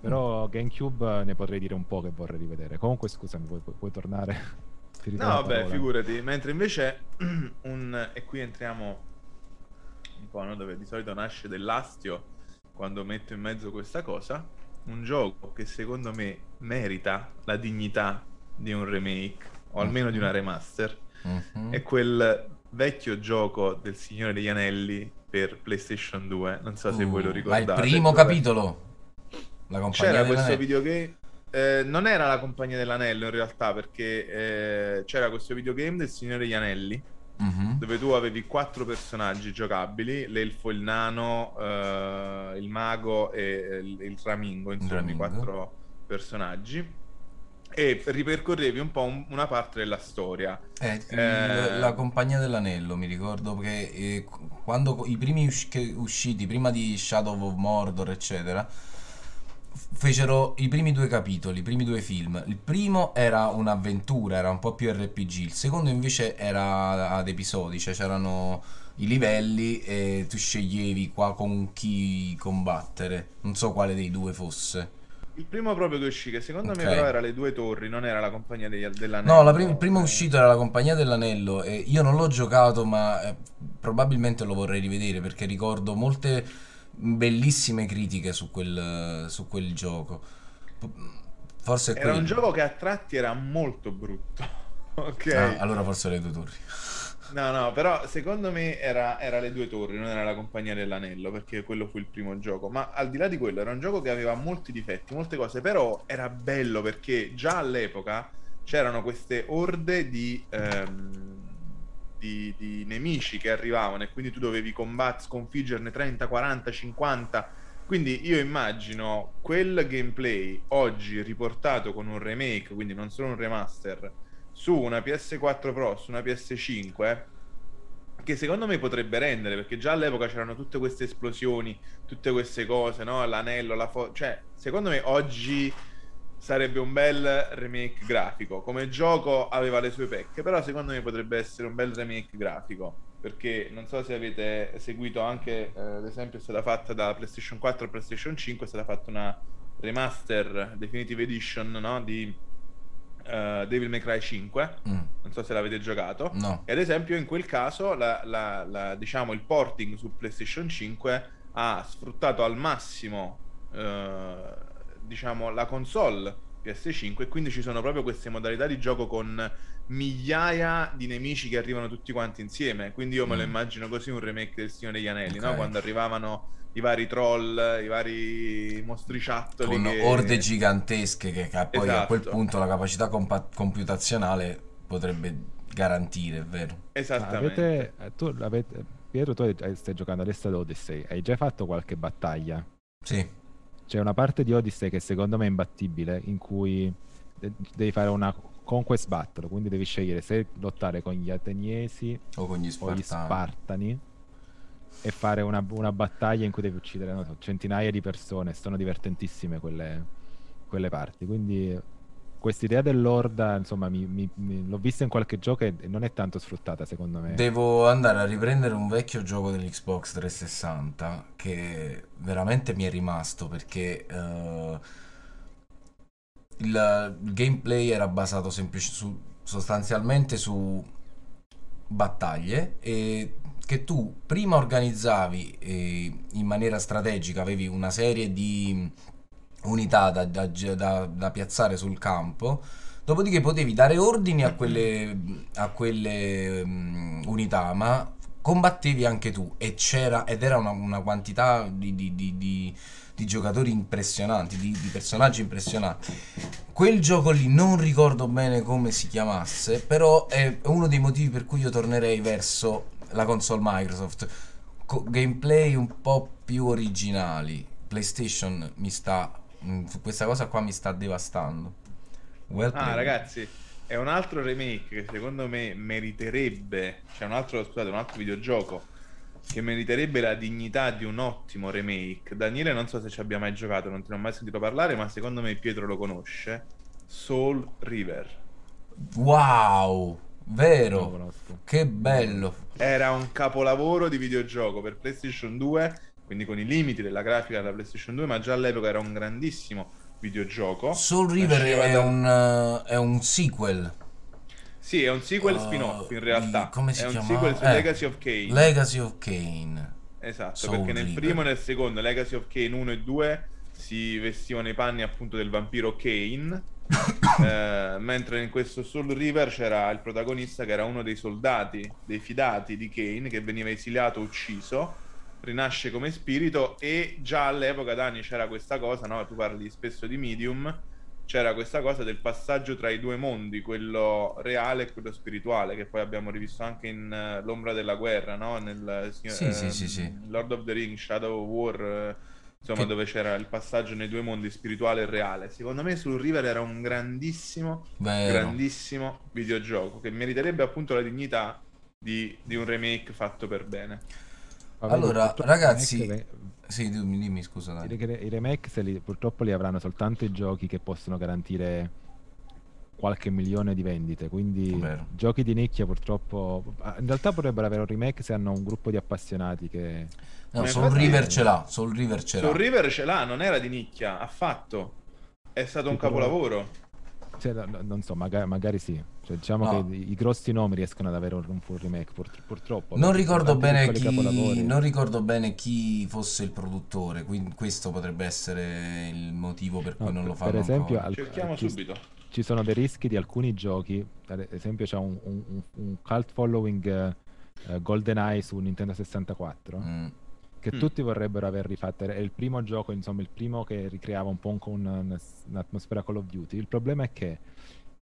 Però GameCube ne potrei dire un po' che vorrei rivedere. Comunque, scusami, puoi, puoi- tornare? No, vabbè, figurati. Mentre invece, un... e qui entriamo un po' no, dove di solito nasce dell'astio quando metto in mezzo questa cosa. Un gioco che secondo me merita la dignità di un remake o almeno di una remaster Mhm. è quel vecchio gioco del Signore degli Anelli per PlayStation 2. Non so se voi lo Uh, ma ricordate. il primo dove capitolo? La compagnia C'era questo dell'anello? videogame. eh, non era la Compagnia dell'Anello in realtà, perché eh, c'era questo videogame del Signore degli Anelli Mhm. dove tu avevi quattro personaggi giocabili: l'elfo, il nano, eh, il mago e il, il ramingo, insomma, i quattro personaggi. E ripercorrevi un po' un- una parte della storia. Eh, Eh, la compagnia dell'anello, mi ricordo che eh, quando i primi usci- usciti, prima di Shadow of Mordor, eccetera, fecero i primi due capitoli, i primi due film. Il primo era un'avventura, era un po' più RPG, il secondo invece era ad episodi, cioè c'erano i livelli e tu sceglievi qua con chi combattere. Non so quale dei due fosse. Il primo proprio che uscì, che secondo Ok. me però era le due torri, non era la Compagnia degli- dell'Anello. No, la prim- il primo uscito era la Compagnia dell'Anello e io non l'ho giocato, ma eh, probabilmente lo vorrei rivedere perché ricordo molte bellissime critiche su quel, su quel gioco. Forse Era un quello. gioco che a tratti era molto brutto. ok. Ah, allora forse le due torri. No, no, però secondo me era, era le due torri, non era la compagnia dell'anello, perché quello fu il primo gioco. Ma al di là di quello, era un gioco che aveva molti difetti, molte cose, però era bello perché già all'epoca c'erano queste orde di, ehm, di, di nemici che arrivavano e quindi tu dovevi combattere, sconfiggerne 30, 40, 50. Quindi io immagino quel gameplay oggi riportato con un remake, quindi non solo un remaster, su una PS4 Pro, su una PS5, che secondo me potrebbe rendere, perché già all'epoca c'erano tutte queste esplosioni, tutte queste cose, no? L'anello, la foto, cioè, secondo me oggi sarebbe un bel remake grafico. Come gioco aveva le sue pecche, però secondo me potrebbe essere un bel remake grafico, perché non so se avete seguito anche, eh, ad esempio è stata fatta da PlayStation 4 a PlayStation 5, è stata fatta una remaster Definitive Edition, no? Di eh, Devil May Cry 5, Mm, non so se l'avete giocato. No. E ad esempio in quel caso la- la- la- diciamo, il porting su PlayStation 5 ha sfruttato al massimo eh, diciamo, la console PS5 e quindi ci sono proprio queste modalità di gioco con migliaia di nemici che arrivano tutti quanti insieme. Quindi io me lo Mm. immagino così un remake del Signore degli Anelli, Ok. no? quando arrivavano i vari troll, i vari mostriciattoli. Con che- orde gigantesche che, che poi a quel Esatto. punto la capacità compa- computazionale potrebbe garantire, è vero? Esattamente. avete, eh, tu avete, Pietro, tu stai giocando adesso ad Odyssey. Hai già fatto qualche battaglia? Sì. C'è una parte di Odyssey che secondo me è imbattibile, in cui de- devi fare una conquest battle, quindi devi scegliere se lottare con gli ateniesi O con gli o gli spartani. E fare una, una battaglia in cui devi uccidere so, centinaia di persone. Sono divertentissime quelle, quelle parti. Quindi quest'idea dell'orda, insomma, mi- mi- mi- l'ho vista in qualche gioco e non è tanto sfruttata secondo me. Devo andare a riprendere un vecchio gioco dell'Xbox 360 che veramente mi è rimasto perché eh, il, il gameplay era basato semplici- su- sostanzialmente su battaglie e che tu prima organizzavi eh, in maniera strategica, avevi una serie di unità da, da- da- da piazzare sul campo, dopodiché potevi dare ordini a quelle, a quelle mm, unità, ma combattevi anche tu e c'era ed era una, una quantità di, di- di- di- di giocatori impressionanti, di, di personaggi impressionanti. Quel gioco lì non ricordo bene come si chiamasse, però è uno dei motivi per cui io tornerei verso la console Microsoft. Co- gameplay un po' più originali. PlayStation mi sta. mm, Questa cosa qua mi sta devastando. Well Ah, ragazzi, è un altro remake che secondo me meriterebbe, cioè un altro, scusate, un altro videogioco che meriterebbe la dignità di un ottimo remake. Daniele, non so se ci abbia mai giocato, non te ne ho mai sentito parlare, ma secondo me Pietro lo conosce. Soul River. Wow, vero. Che bello. Era un capolavoro di videogioco per PlayStation 2, quindi con i limiti della grafica della PlayStation 2, ma già all'epoca era un grandissimo videogioco. Soul River è da- un, eh, è un sequel. Sì, è un sequel Uh, spin-off in realtà. come si è un chiama? sequel su Eh, Legacy of Kane. Legacy of Kane. Esatto, Soul perché nel River. primo e nel secondo, Legacy of Kane 1 e 2, si vestivano i panni appunto del vampiro Kane, eh, mentre in questo Soul River c'era il protagonista che era uno dei soldati, dei fidati di Kane, che veniva esiliato, ucciso, rinasce come spirito e già all'epoca Dani c'era questa cosa, no? tu parli spesso di Medium, c'era questa cosa del passaggio tra i due mondi, quello reale e quello spirituale, che poi abbiamo rivisto anche in uh, L'ombra della guerra, no? nel signor, Sì, sì, sì, sì. Lord of the Rings, Shadow of War, eh, insomma, Che- dove c'era il passaggio nei due mondi, spirituale e reale. Secondo me sul River era un grandissimo, Vero. grandissimo videogioco che meriterebbe appunto la dignità di, di un remake fatto per bene. Vedi, Allora, ragazzi- remake- Sì, dimmi, dimmi, scusa. I, Dani. re- i remake se li- purtroppo li avranno soltanto i giochi che possono garantire qualche milione di vendite. Quindi Vero. giochi di nicchia purtroppo. In realtà potrebbero avere un remake se hanno un gruppo di appassionati che. No, Soul River ce l'ha, Soul River ce l'ha. Sul River ce l'ha, non era di nicchia, affatto. È stato un capolavoro. cioè, no- no- non so, maga- magari sì. Cioè, diciamo No. che i, i grossi nomi riescono ad avere un, full remake, pur- purtroppo. Non ricordo, chi, non ricordo bene chi fosse il produttore, quindi questo potrebbe essere il motivo per cui No, non lo per fanno esempio, ancora. al- Cerchiamo ci- subito. ci sono dei rischi di alcuni giochi, ad esempio c'è un, un- un- cult following eh, eh, GoldenEye su Nintendo 64 Mm. Che Mm. tutti vorrebbero aver rifatto, è il primo gioco, insomma il primo che ricreava un po' un- un'atmosfera Call of Duty, il problema è che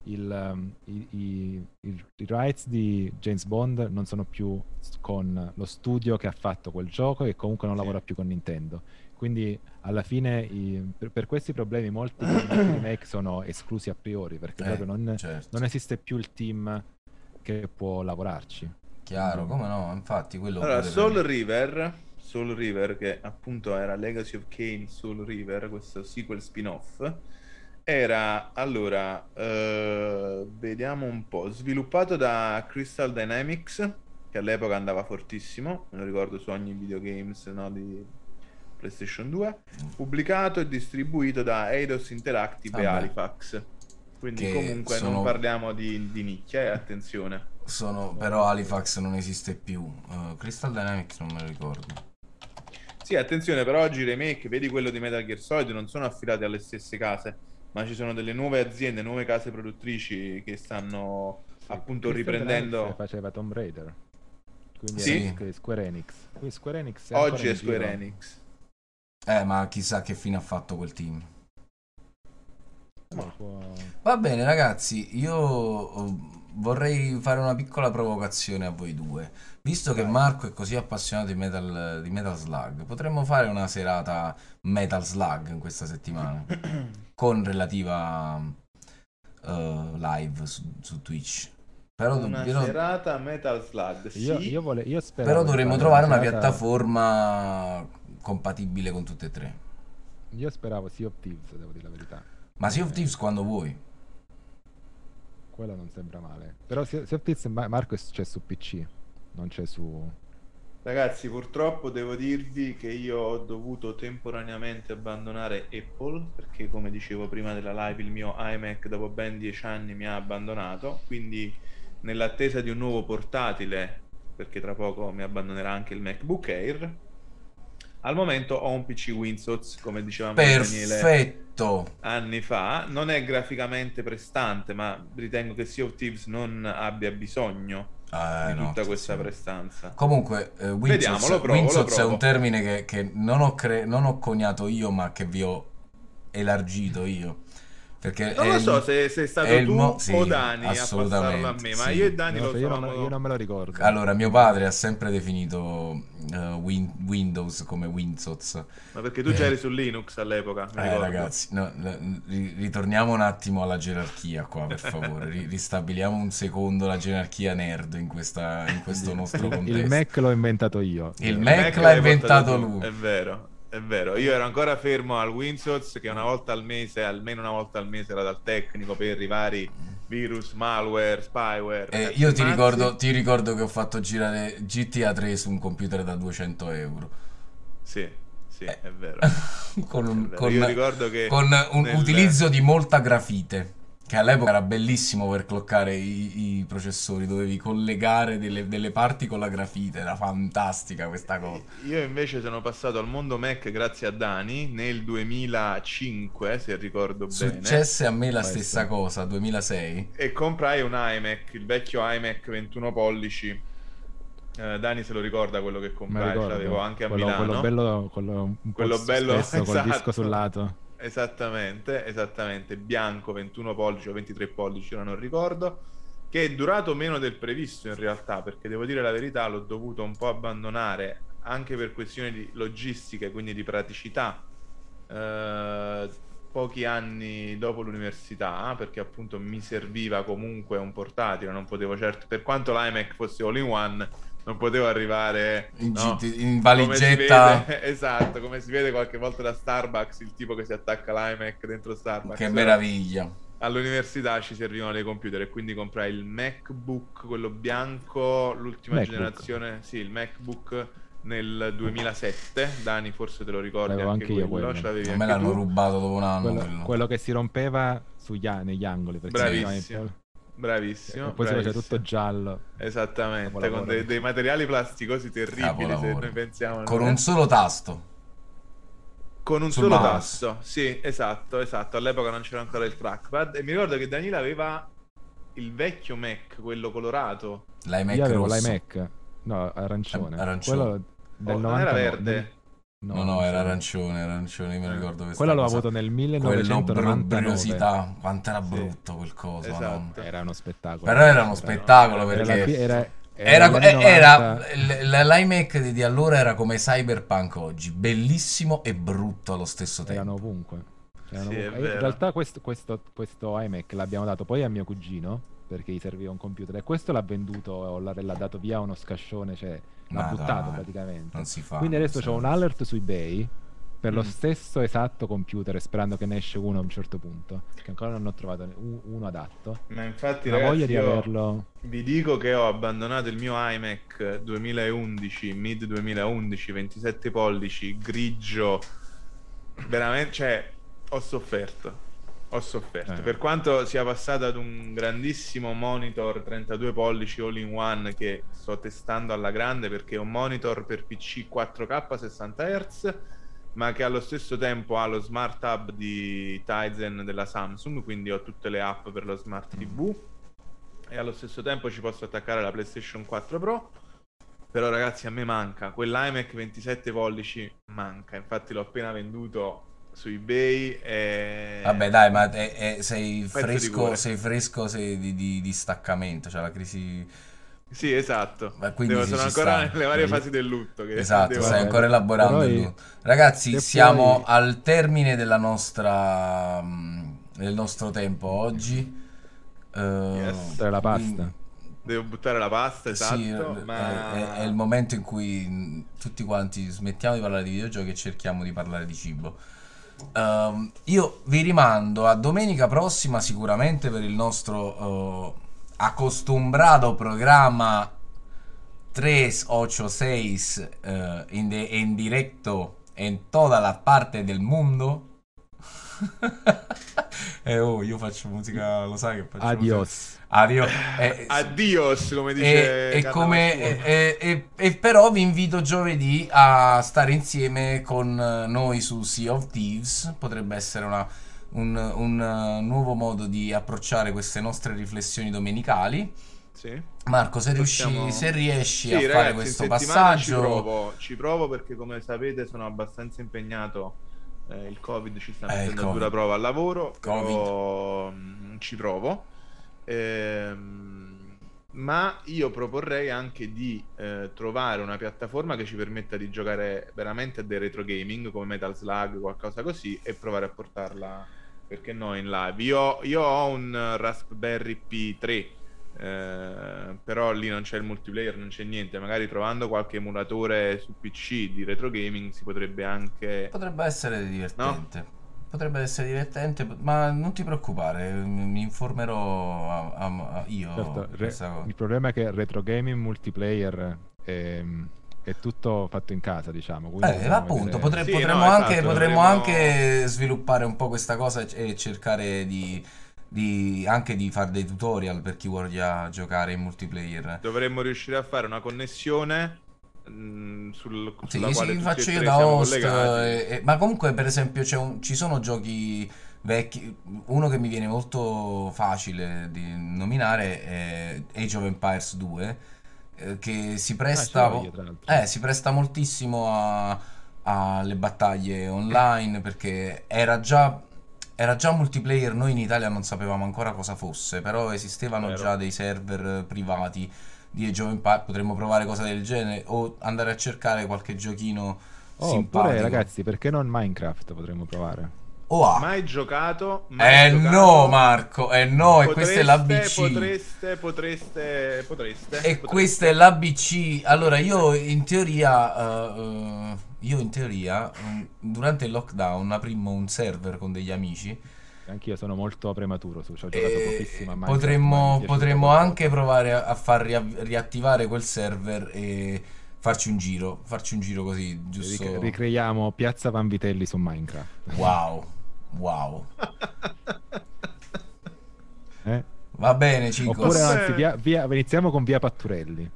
il, um, i, i- i- i rights di James Bond non sono più con lo studio che ha fatto quel gioco e comunque non Sì. lavora più con Nintendo. Quindi alla fine i- per, per questi problemi molti remake sono esclusi a priori perché Eh, proprio non, certo. non esiste più il team che può lavorarci. Chiaro, come no? Infatti quello Allora, Soul River, Soul River, che appunto era Legacy of Kane Soul River, questo sequel spin-off, era allora, eh, vediamo un po', sviluppato da Crystal Dynamics, che all'epoca andava fortissimo, me lo ricordo su ogni videogames no, di PlayStation 2, pubblicato e distribuito da Eidos Interactive e Vabbè. Halifax. Quindi comunque sono- non parliamo di, di nicchia, eh, attenzione. sono- però Halifax non esiste più. Uh, Crystal Dynamics non me lo ricordo. Sì, attenzione, però oggi i remake, vedi quello di Metal Gear Solid, non sono affidati alle stesse case, ma ci sono delle nuove aziende, nuove case produttrici che stanno appunto Crystal riprendendo. Dynamics faceva Tomb Raider. Quindi Sì. Square Enix. Quindi Square Enix è Oggi è Square giro. Enix. Eh, ma chissà che fine ha fatto quel team. Può- Va bene, ragazzi, io vorrei fare una piccola provocazione a voi due. Visto che. Marco è così appassionato di Metal, di Metal Slug, potremmo fare una serata Metal Slug in questa settimana con relativa eh, live su, su Twitch. Però, Una però- serata Metal Slug, sì. Io, io, vole- io speravo però dovremmo trovare una serata- piattaforma compatibile con tutte e tre. Io speravo Sea of Thieves, devo dire la verità. Ma Sea of Thieves quando vuoi. Quello non sembra male. Però Sea of Thieves, Ma- Marco, c'è su PC, non c'è su... Ragazzi, purtroppo devo dirvi che io ho dovuto temporaneamente abbandonare Apple perché, come dicevo prima della live, il mio iMac dopo ben dieci anni mi ha abbandonato. Quindi, nell'attesa di un nuovo portatile, perché tra poco mi abbandonerà anche il MacBook Air, al momento ho un PC Windows, come dicevamo Perfetto. anni fa. Non è graficamente prestante, ma ritengo che Sea of Thieves non abbia bisogno Eh, di no, tutta questa sì. prestanza. Comunque, eh, Windows, Vediamo, provo, Windows è un termine che, che non, ho cre- non ho coniato io, ma che vi ho elargito io. Perché Non è lo il- so se sei stato è il tu mo- sì, o Dani a passarlo a assolutamente, me, ma sì. io e Dani Non lo so, io, non, io non me lo ricordo. Allora, mio padre ha sempre definito eh, Win- Windows come Windows. Ma perché tu già eri su Linux all'epoca, mi Eh, ragazzi, no, ritorniamo un attimo alla gerarchia qua, per favore. Ri- ristabiliamo un secondo la gerarchia nerd in, questa- in questo nostro contesto. Il Mac l'ho inventato io. Il Eh, Mac l'ha l'hai inventato lui. È vero, è vero. Io ero ancora fermo al Windows che una volta al mese, almeno una volta al mese, era dal tecnico per i vari virus, malware, spyware. Eh, io ti ricordo, ti ricordo che ho fatto girare GTA 3 su un computer da 200 euro. Sì, sì, Eh, è vero. con, un- È vero. con- Io ricordo che con un nel- utilizzo di molta grafite. Che all'epoca era bellissimo per cloccare i, i processori, dovevi collegare delle, delle parti con la grafite, era fantastica questa cosa. Io invece sono passato al mondo Mac grazie a Dani nel 2005, se ricordo bene. Successe a me la Questo. stessa cosa, 2006. E comprai un iMac, il vecchio iMac 21 pollici. Eh, Dani se lo ricorda quello che comprai, l'avevo anche a quello, Milano. quello bello, quello un po' Quello bello, spesso col esatto. disco sul lato. Esattamente, esattamente, bianco 21 pollici o 23 pollici, ora non ricordo, che è durato meno del previsto in realtà, perché devo dire la verità, l'ho dovuto un po' abbandonare anche per questioni di logistiche, quindi di praticità, eh, pochi anni dopo l'università, perché appunto mi serviva comunque un portatile, non potevo certo, per quanto l'iMac fosse all in one, non potevo arrivare In, no, in come valigetta. vede- esatto, come si vede qualche volta da Starbucks, il tipo che si attacca l'iMac dentro Starbucks. Che meraviglia. All'università ci servivano dei computer e quindi comprai il MacBook, quello bianco, l'ultima MacBook. generazione, sì, il MacBook nel 2007. Dani, forse te lo ricordi L'avevo anche, io quello, quello. ce l'avevi A me anche l'hanno tu. rubato dopo un anno. Quello, quello. quello che si rompeva sugli negli angoli. Perché Bravissimo, Bravissimo. e poi si faceva bravissimo. tutto giallo. Esattamente, con dei, dei materiali plasticosi terribili se noi pensiamo. Con un solo tasto. Con un Sul solo mouse. tasto, sì, esatto, esatto. All'epoca non c'era ancora il trackpad. E mi ricordo che Daniele aveva il vecchio Mac, quello colorato. L'iMac Io avevo rosso. l'iMac, no, arancione. Arancione. Quello del Oh, non 99, era del- verde. No, no, era arancione, arancione, io me lo ricordo questa Quello l'ho cosa. avuto nel Quello 1999. bruttiosità, quanto era Sì. brutto quel coso, Esatto. madonna. Era uno spettacolo. Però era uno spettacolo Era, perché era, era, era- 90. l- l- l'iMac di, di allora era come Cyberpunk oggi, bellissimo e brutto allo stesso erano tempo. ovunque. Erano Sì, ovunque. E vero. In realtà questo, questo, questo iMac l'abbiamo dato poi a mio cugino perché gli serviva un computer e questo l'ha venduto o l'ha, l'ha dato via a uno scascione, cioè l'ha Ma buttato dai, praticamente. Non si fa. Quindi adesso si un alert su eBay per lo Mm. stesso esatto computer sperando che ne esce uno a un certo punto, che ancora non ho trovato uno adatto. Ma infatti, La ragazzi, voglia di averlo vi dico che ho abbandonato il mio iMac 2011, mid 2011, 27 pollici, grigio. Veramente, cioè, ho sofferto. Ho sofferto. Eh. Per quanto sia passato ad un grandissimo monitor 32 pollici all in one che sto testando alla grande perché è un monitor per PC 4K 60 Hz, ma che allo stesso tempo ha lo smart hub di Tizen della Samsung, quindi ho tutte le app per lo smart TV e allo stesso tempo ci posso attaccare la PlayStation 4 Pro. Però ragazzi a me manca, quell'iMac 27 pollici manca, infatti l'ho appena venduto su eBay e... Vabbè, dai, ma è- è- sei fresco, sei fresco sei di, di- di staccamento, cioè la crisi... Sì, esatto. Ma quindi Devo- sono ancora sta. nelle varie fasi del lutto. Che Esatto, devo- stai ancora elaborando Però il lutto. Ragazzi, siamo al termine della nostra, mm, del nostro tempo oggi. Yes. Tra la pasta. quindi- Devo buttare la pasta, esatto. Sì, ma... è, è il momento in cui mh, tutti quanti smettiamo di parlare di videogiochi e cerchiamo di parlare di cibo. Ehm, io vi rimando a domenica prossima sicuramente per il nostro eh, acostumbrato programma 386 eh, in, de- en directo en toda la parte del mondo. eh, oh, io faccio musica, lo sai che faccio musica. Adios. Adio. Eh, Adios, come e, dice e Carlo come, Massuolo. e, e- e però vi invito giovedì a stare insieme con eh, noi su Sea of Thieves. Potrebbe essere una- un, un, eh, nuovo modo di approcciare queste nostre riflessioni domenicali. Sì. Marco, se, riusci- Possiamo- se riesci Sì, a ragazzi, fare questo passaggio, Ci provo, ci provo perché come sapete sono abbastanza impegnato. Eh, il Covid ci sta Eh, mettendo a dura prova al lavoro. Covid. Però, mm, ci provo. Ehm, ma io proporrei anche di eh, trovare una piattaforma che ci permetta di giocare veramente a dei retro gaming come Metal Slug, qualcosa così, e provare a portarla, perché no, in live. Io, io ho un Raspberry P3, eh, però lì non c'è il multiplayer, non c'è niente. Magari trovando qualche emulatore su PC di retro gaming si potrebbe anche... potrebbe essere divertente. Potrebbe essere divertente, ma non ti preoccupare, mi informerò a- a- a- io. Certo, re- il problema è che retro gaming multiplayer è, è tutto fatto in casa, diciamo. Eh, dobbiamo appunto, vedere- potre- Sì, potremmo, no, anche, esatto, potremmo dovremmo- anche sviluppare un po' questa cosa e e cercare di di- anche di fare dei tutorial per chi voglia giocare in multiplayer. Dovremmo riuscire a fare una connessione mh, sul, sulla Sì, quale sì, faccio e io da host, collegati. eh, eh, ma comunque per esempio c'è un- ci sono giochi vecchi, uno che mi viene molto facile di nominare è Age of Empires 2, eh, che si presta, l'ho io, tra l'altro. eh, si presta moltissimo a- alle battaglie online perché era già, era già multiplayer, noi in Italia non sapevamo ancora cosa fosse, però esistevano Vero. già dei server privati di Age of Empires, potremmo provare cose del genere o andare a cercare qualche giochino Oh, simpatico. oppure ragazzi, perché non Minecraft potremmo provare? O A. Mai giocato? Mai Eh giocato. no Marco, eh no, e questa è l'ABC. Potreste, potreste, potreste. E potreste. questa è l'ABC. Allora, io in teoria, eh, io in teoria, mm, durante il lockdown aprimmo un server con degli amici. Anch'io sono molto prematuro, su, ci ho giocato e pochissimo a Minecraft, ma mi è potremmo, potremmo anche provare a, far ria- riattivare quel server e farci un giro, farci un giro così, giusto. ricreiamo Piazza Vanvitelli su Minecraft. Wow, wow. Eh? Va bene, Cinco. Oppure anzi, via, via- iniziamo con Via Patturelli.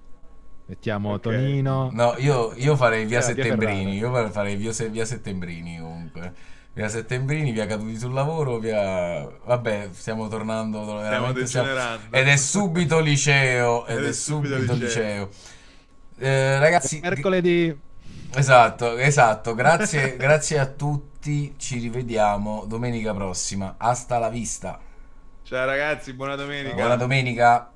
Mettiamo Ok. Tonino. No, io, io farei via Eh, via Settembrini. Ferrara. Io farei via, via Settembrini comunque. Via Settembrini, via caduti sul lavoro, via. Vabbè, stiamo tornando. siamo- degenerando. Ed è subito liceo. Ed, è subito, liceo. Eh, ragazzi, Mercoledì. Esatto, esatto. Grazie, grazie a tutti. Ci rivediamo domenica prossima. Hasta la vista. Ciao ragazzi, buona domenica. Buona domenica.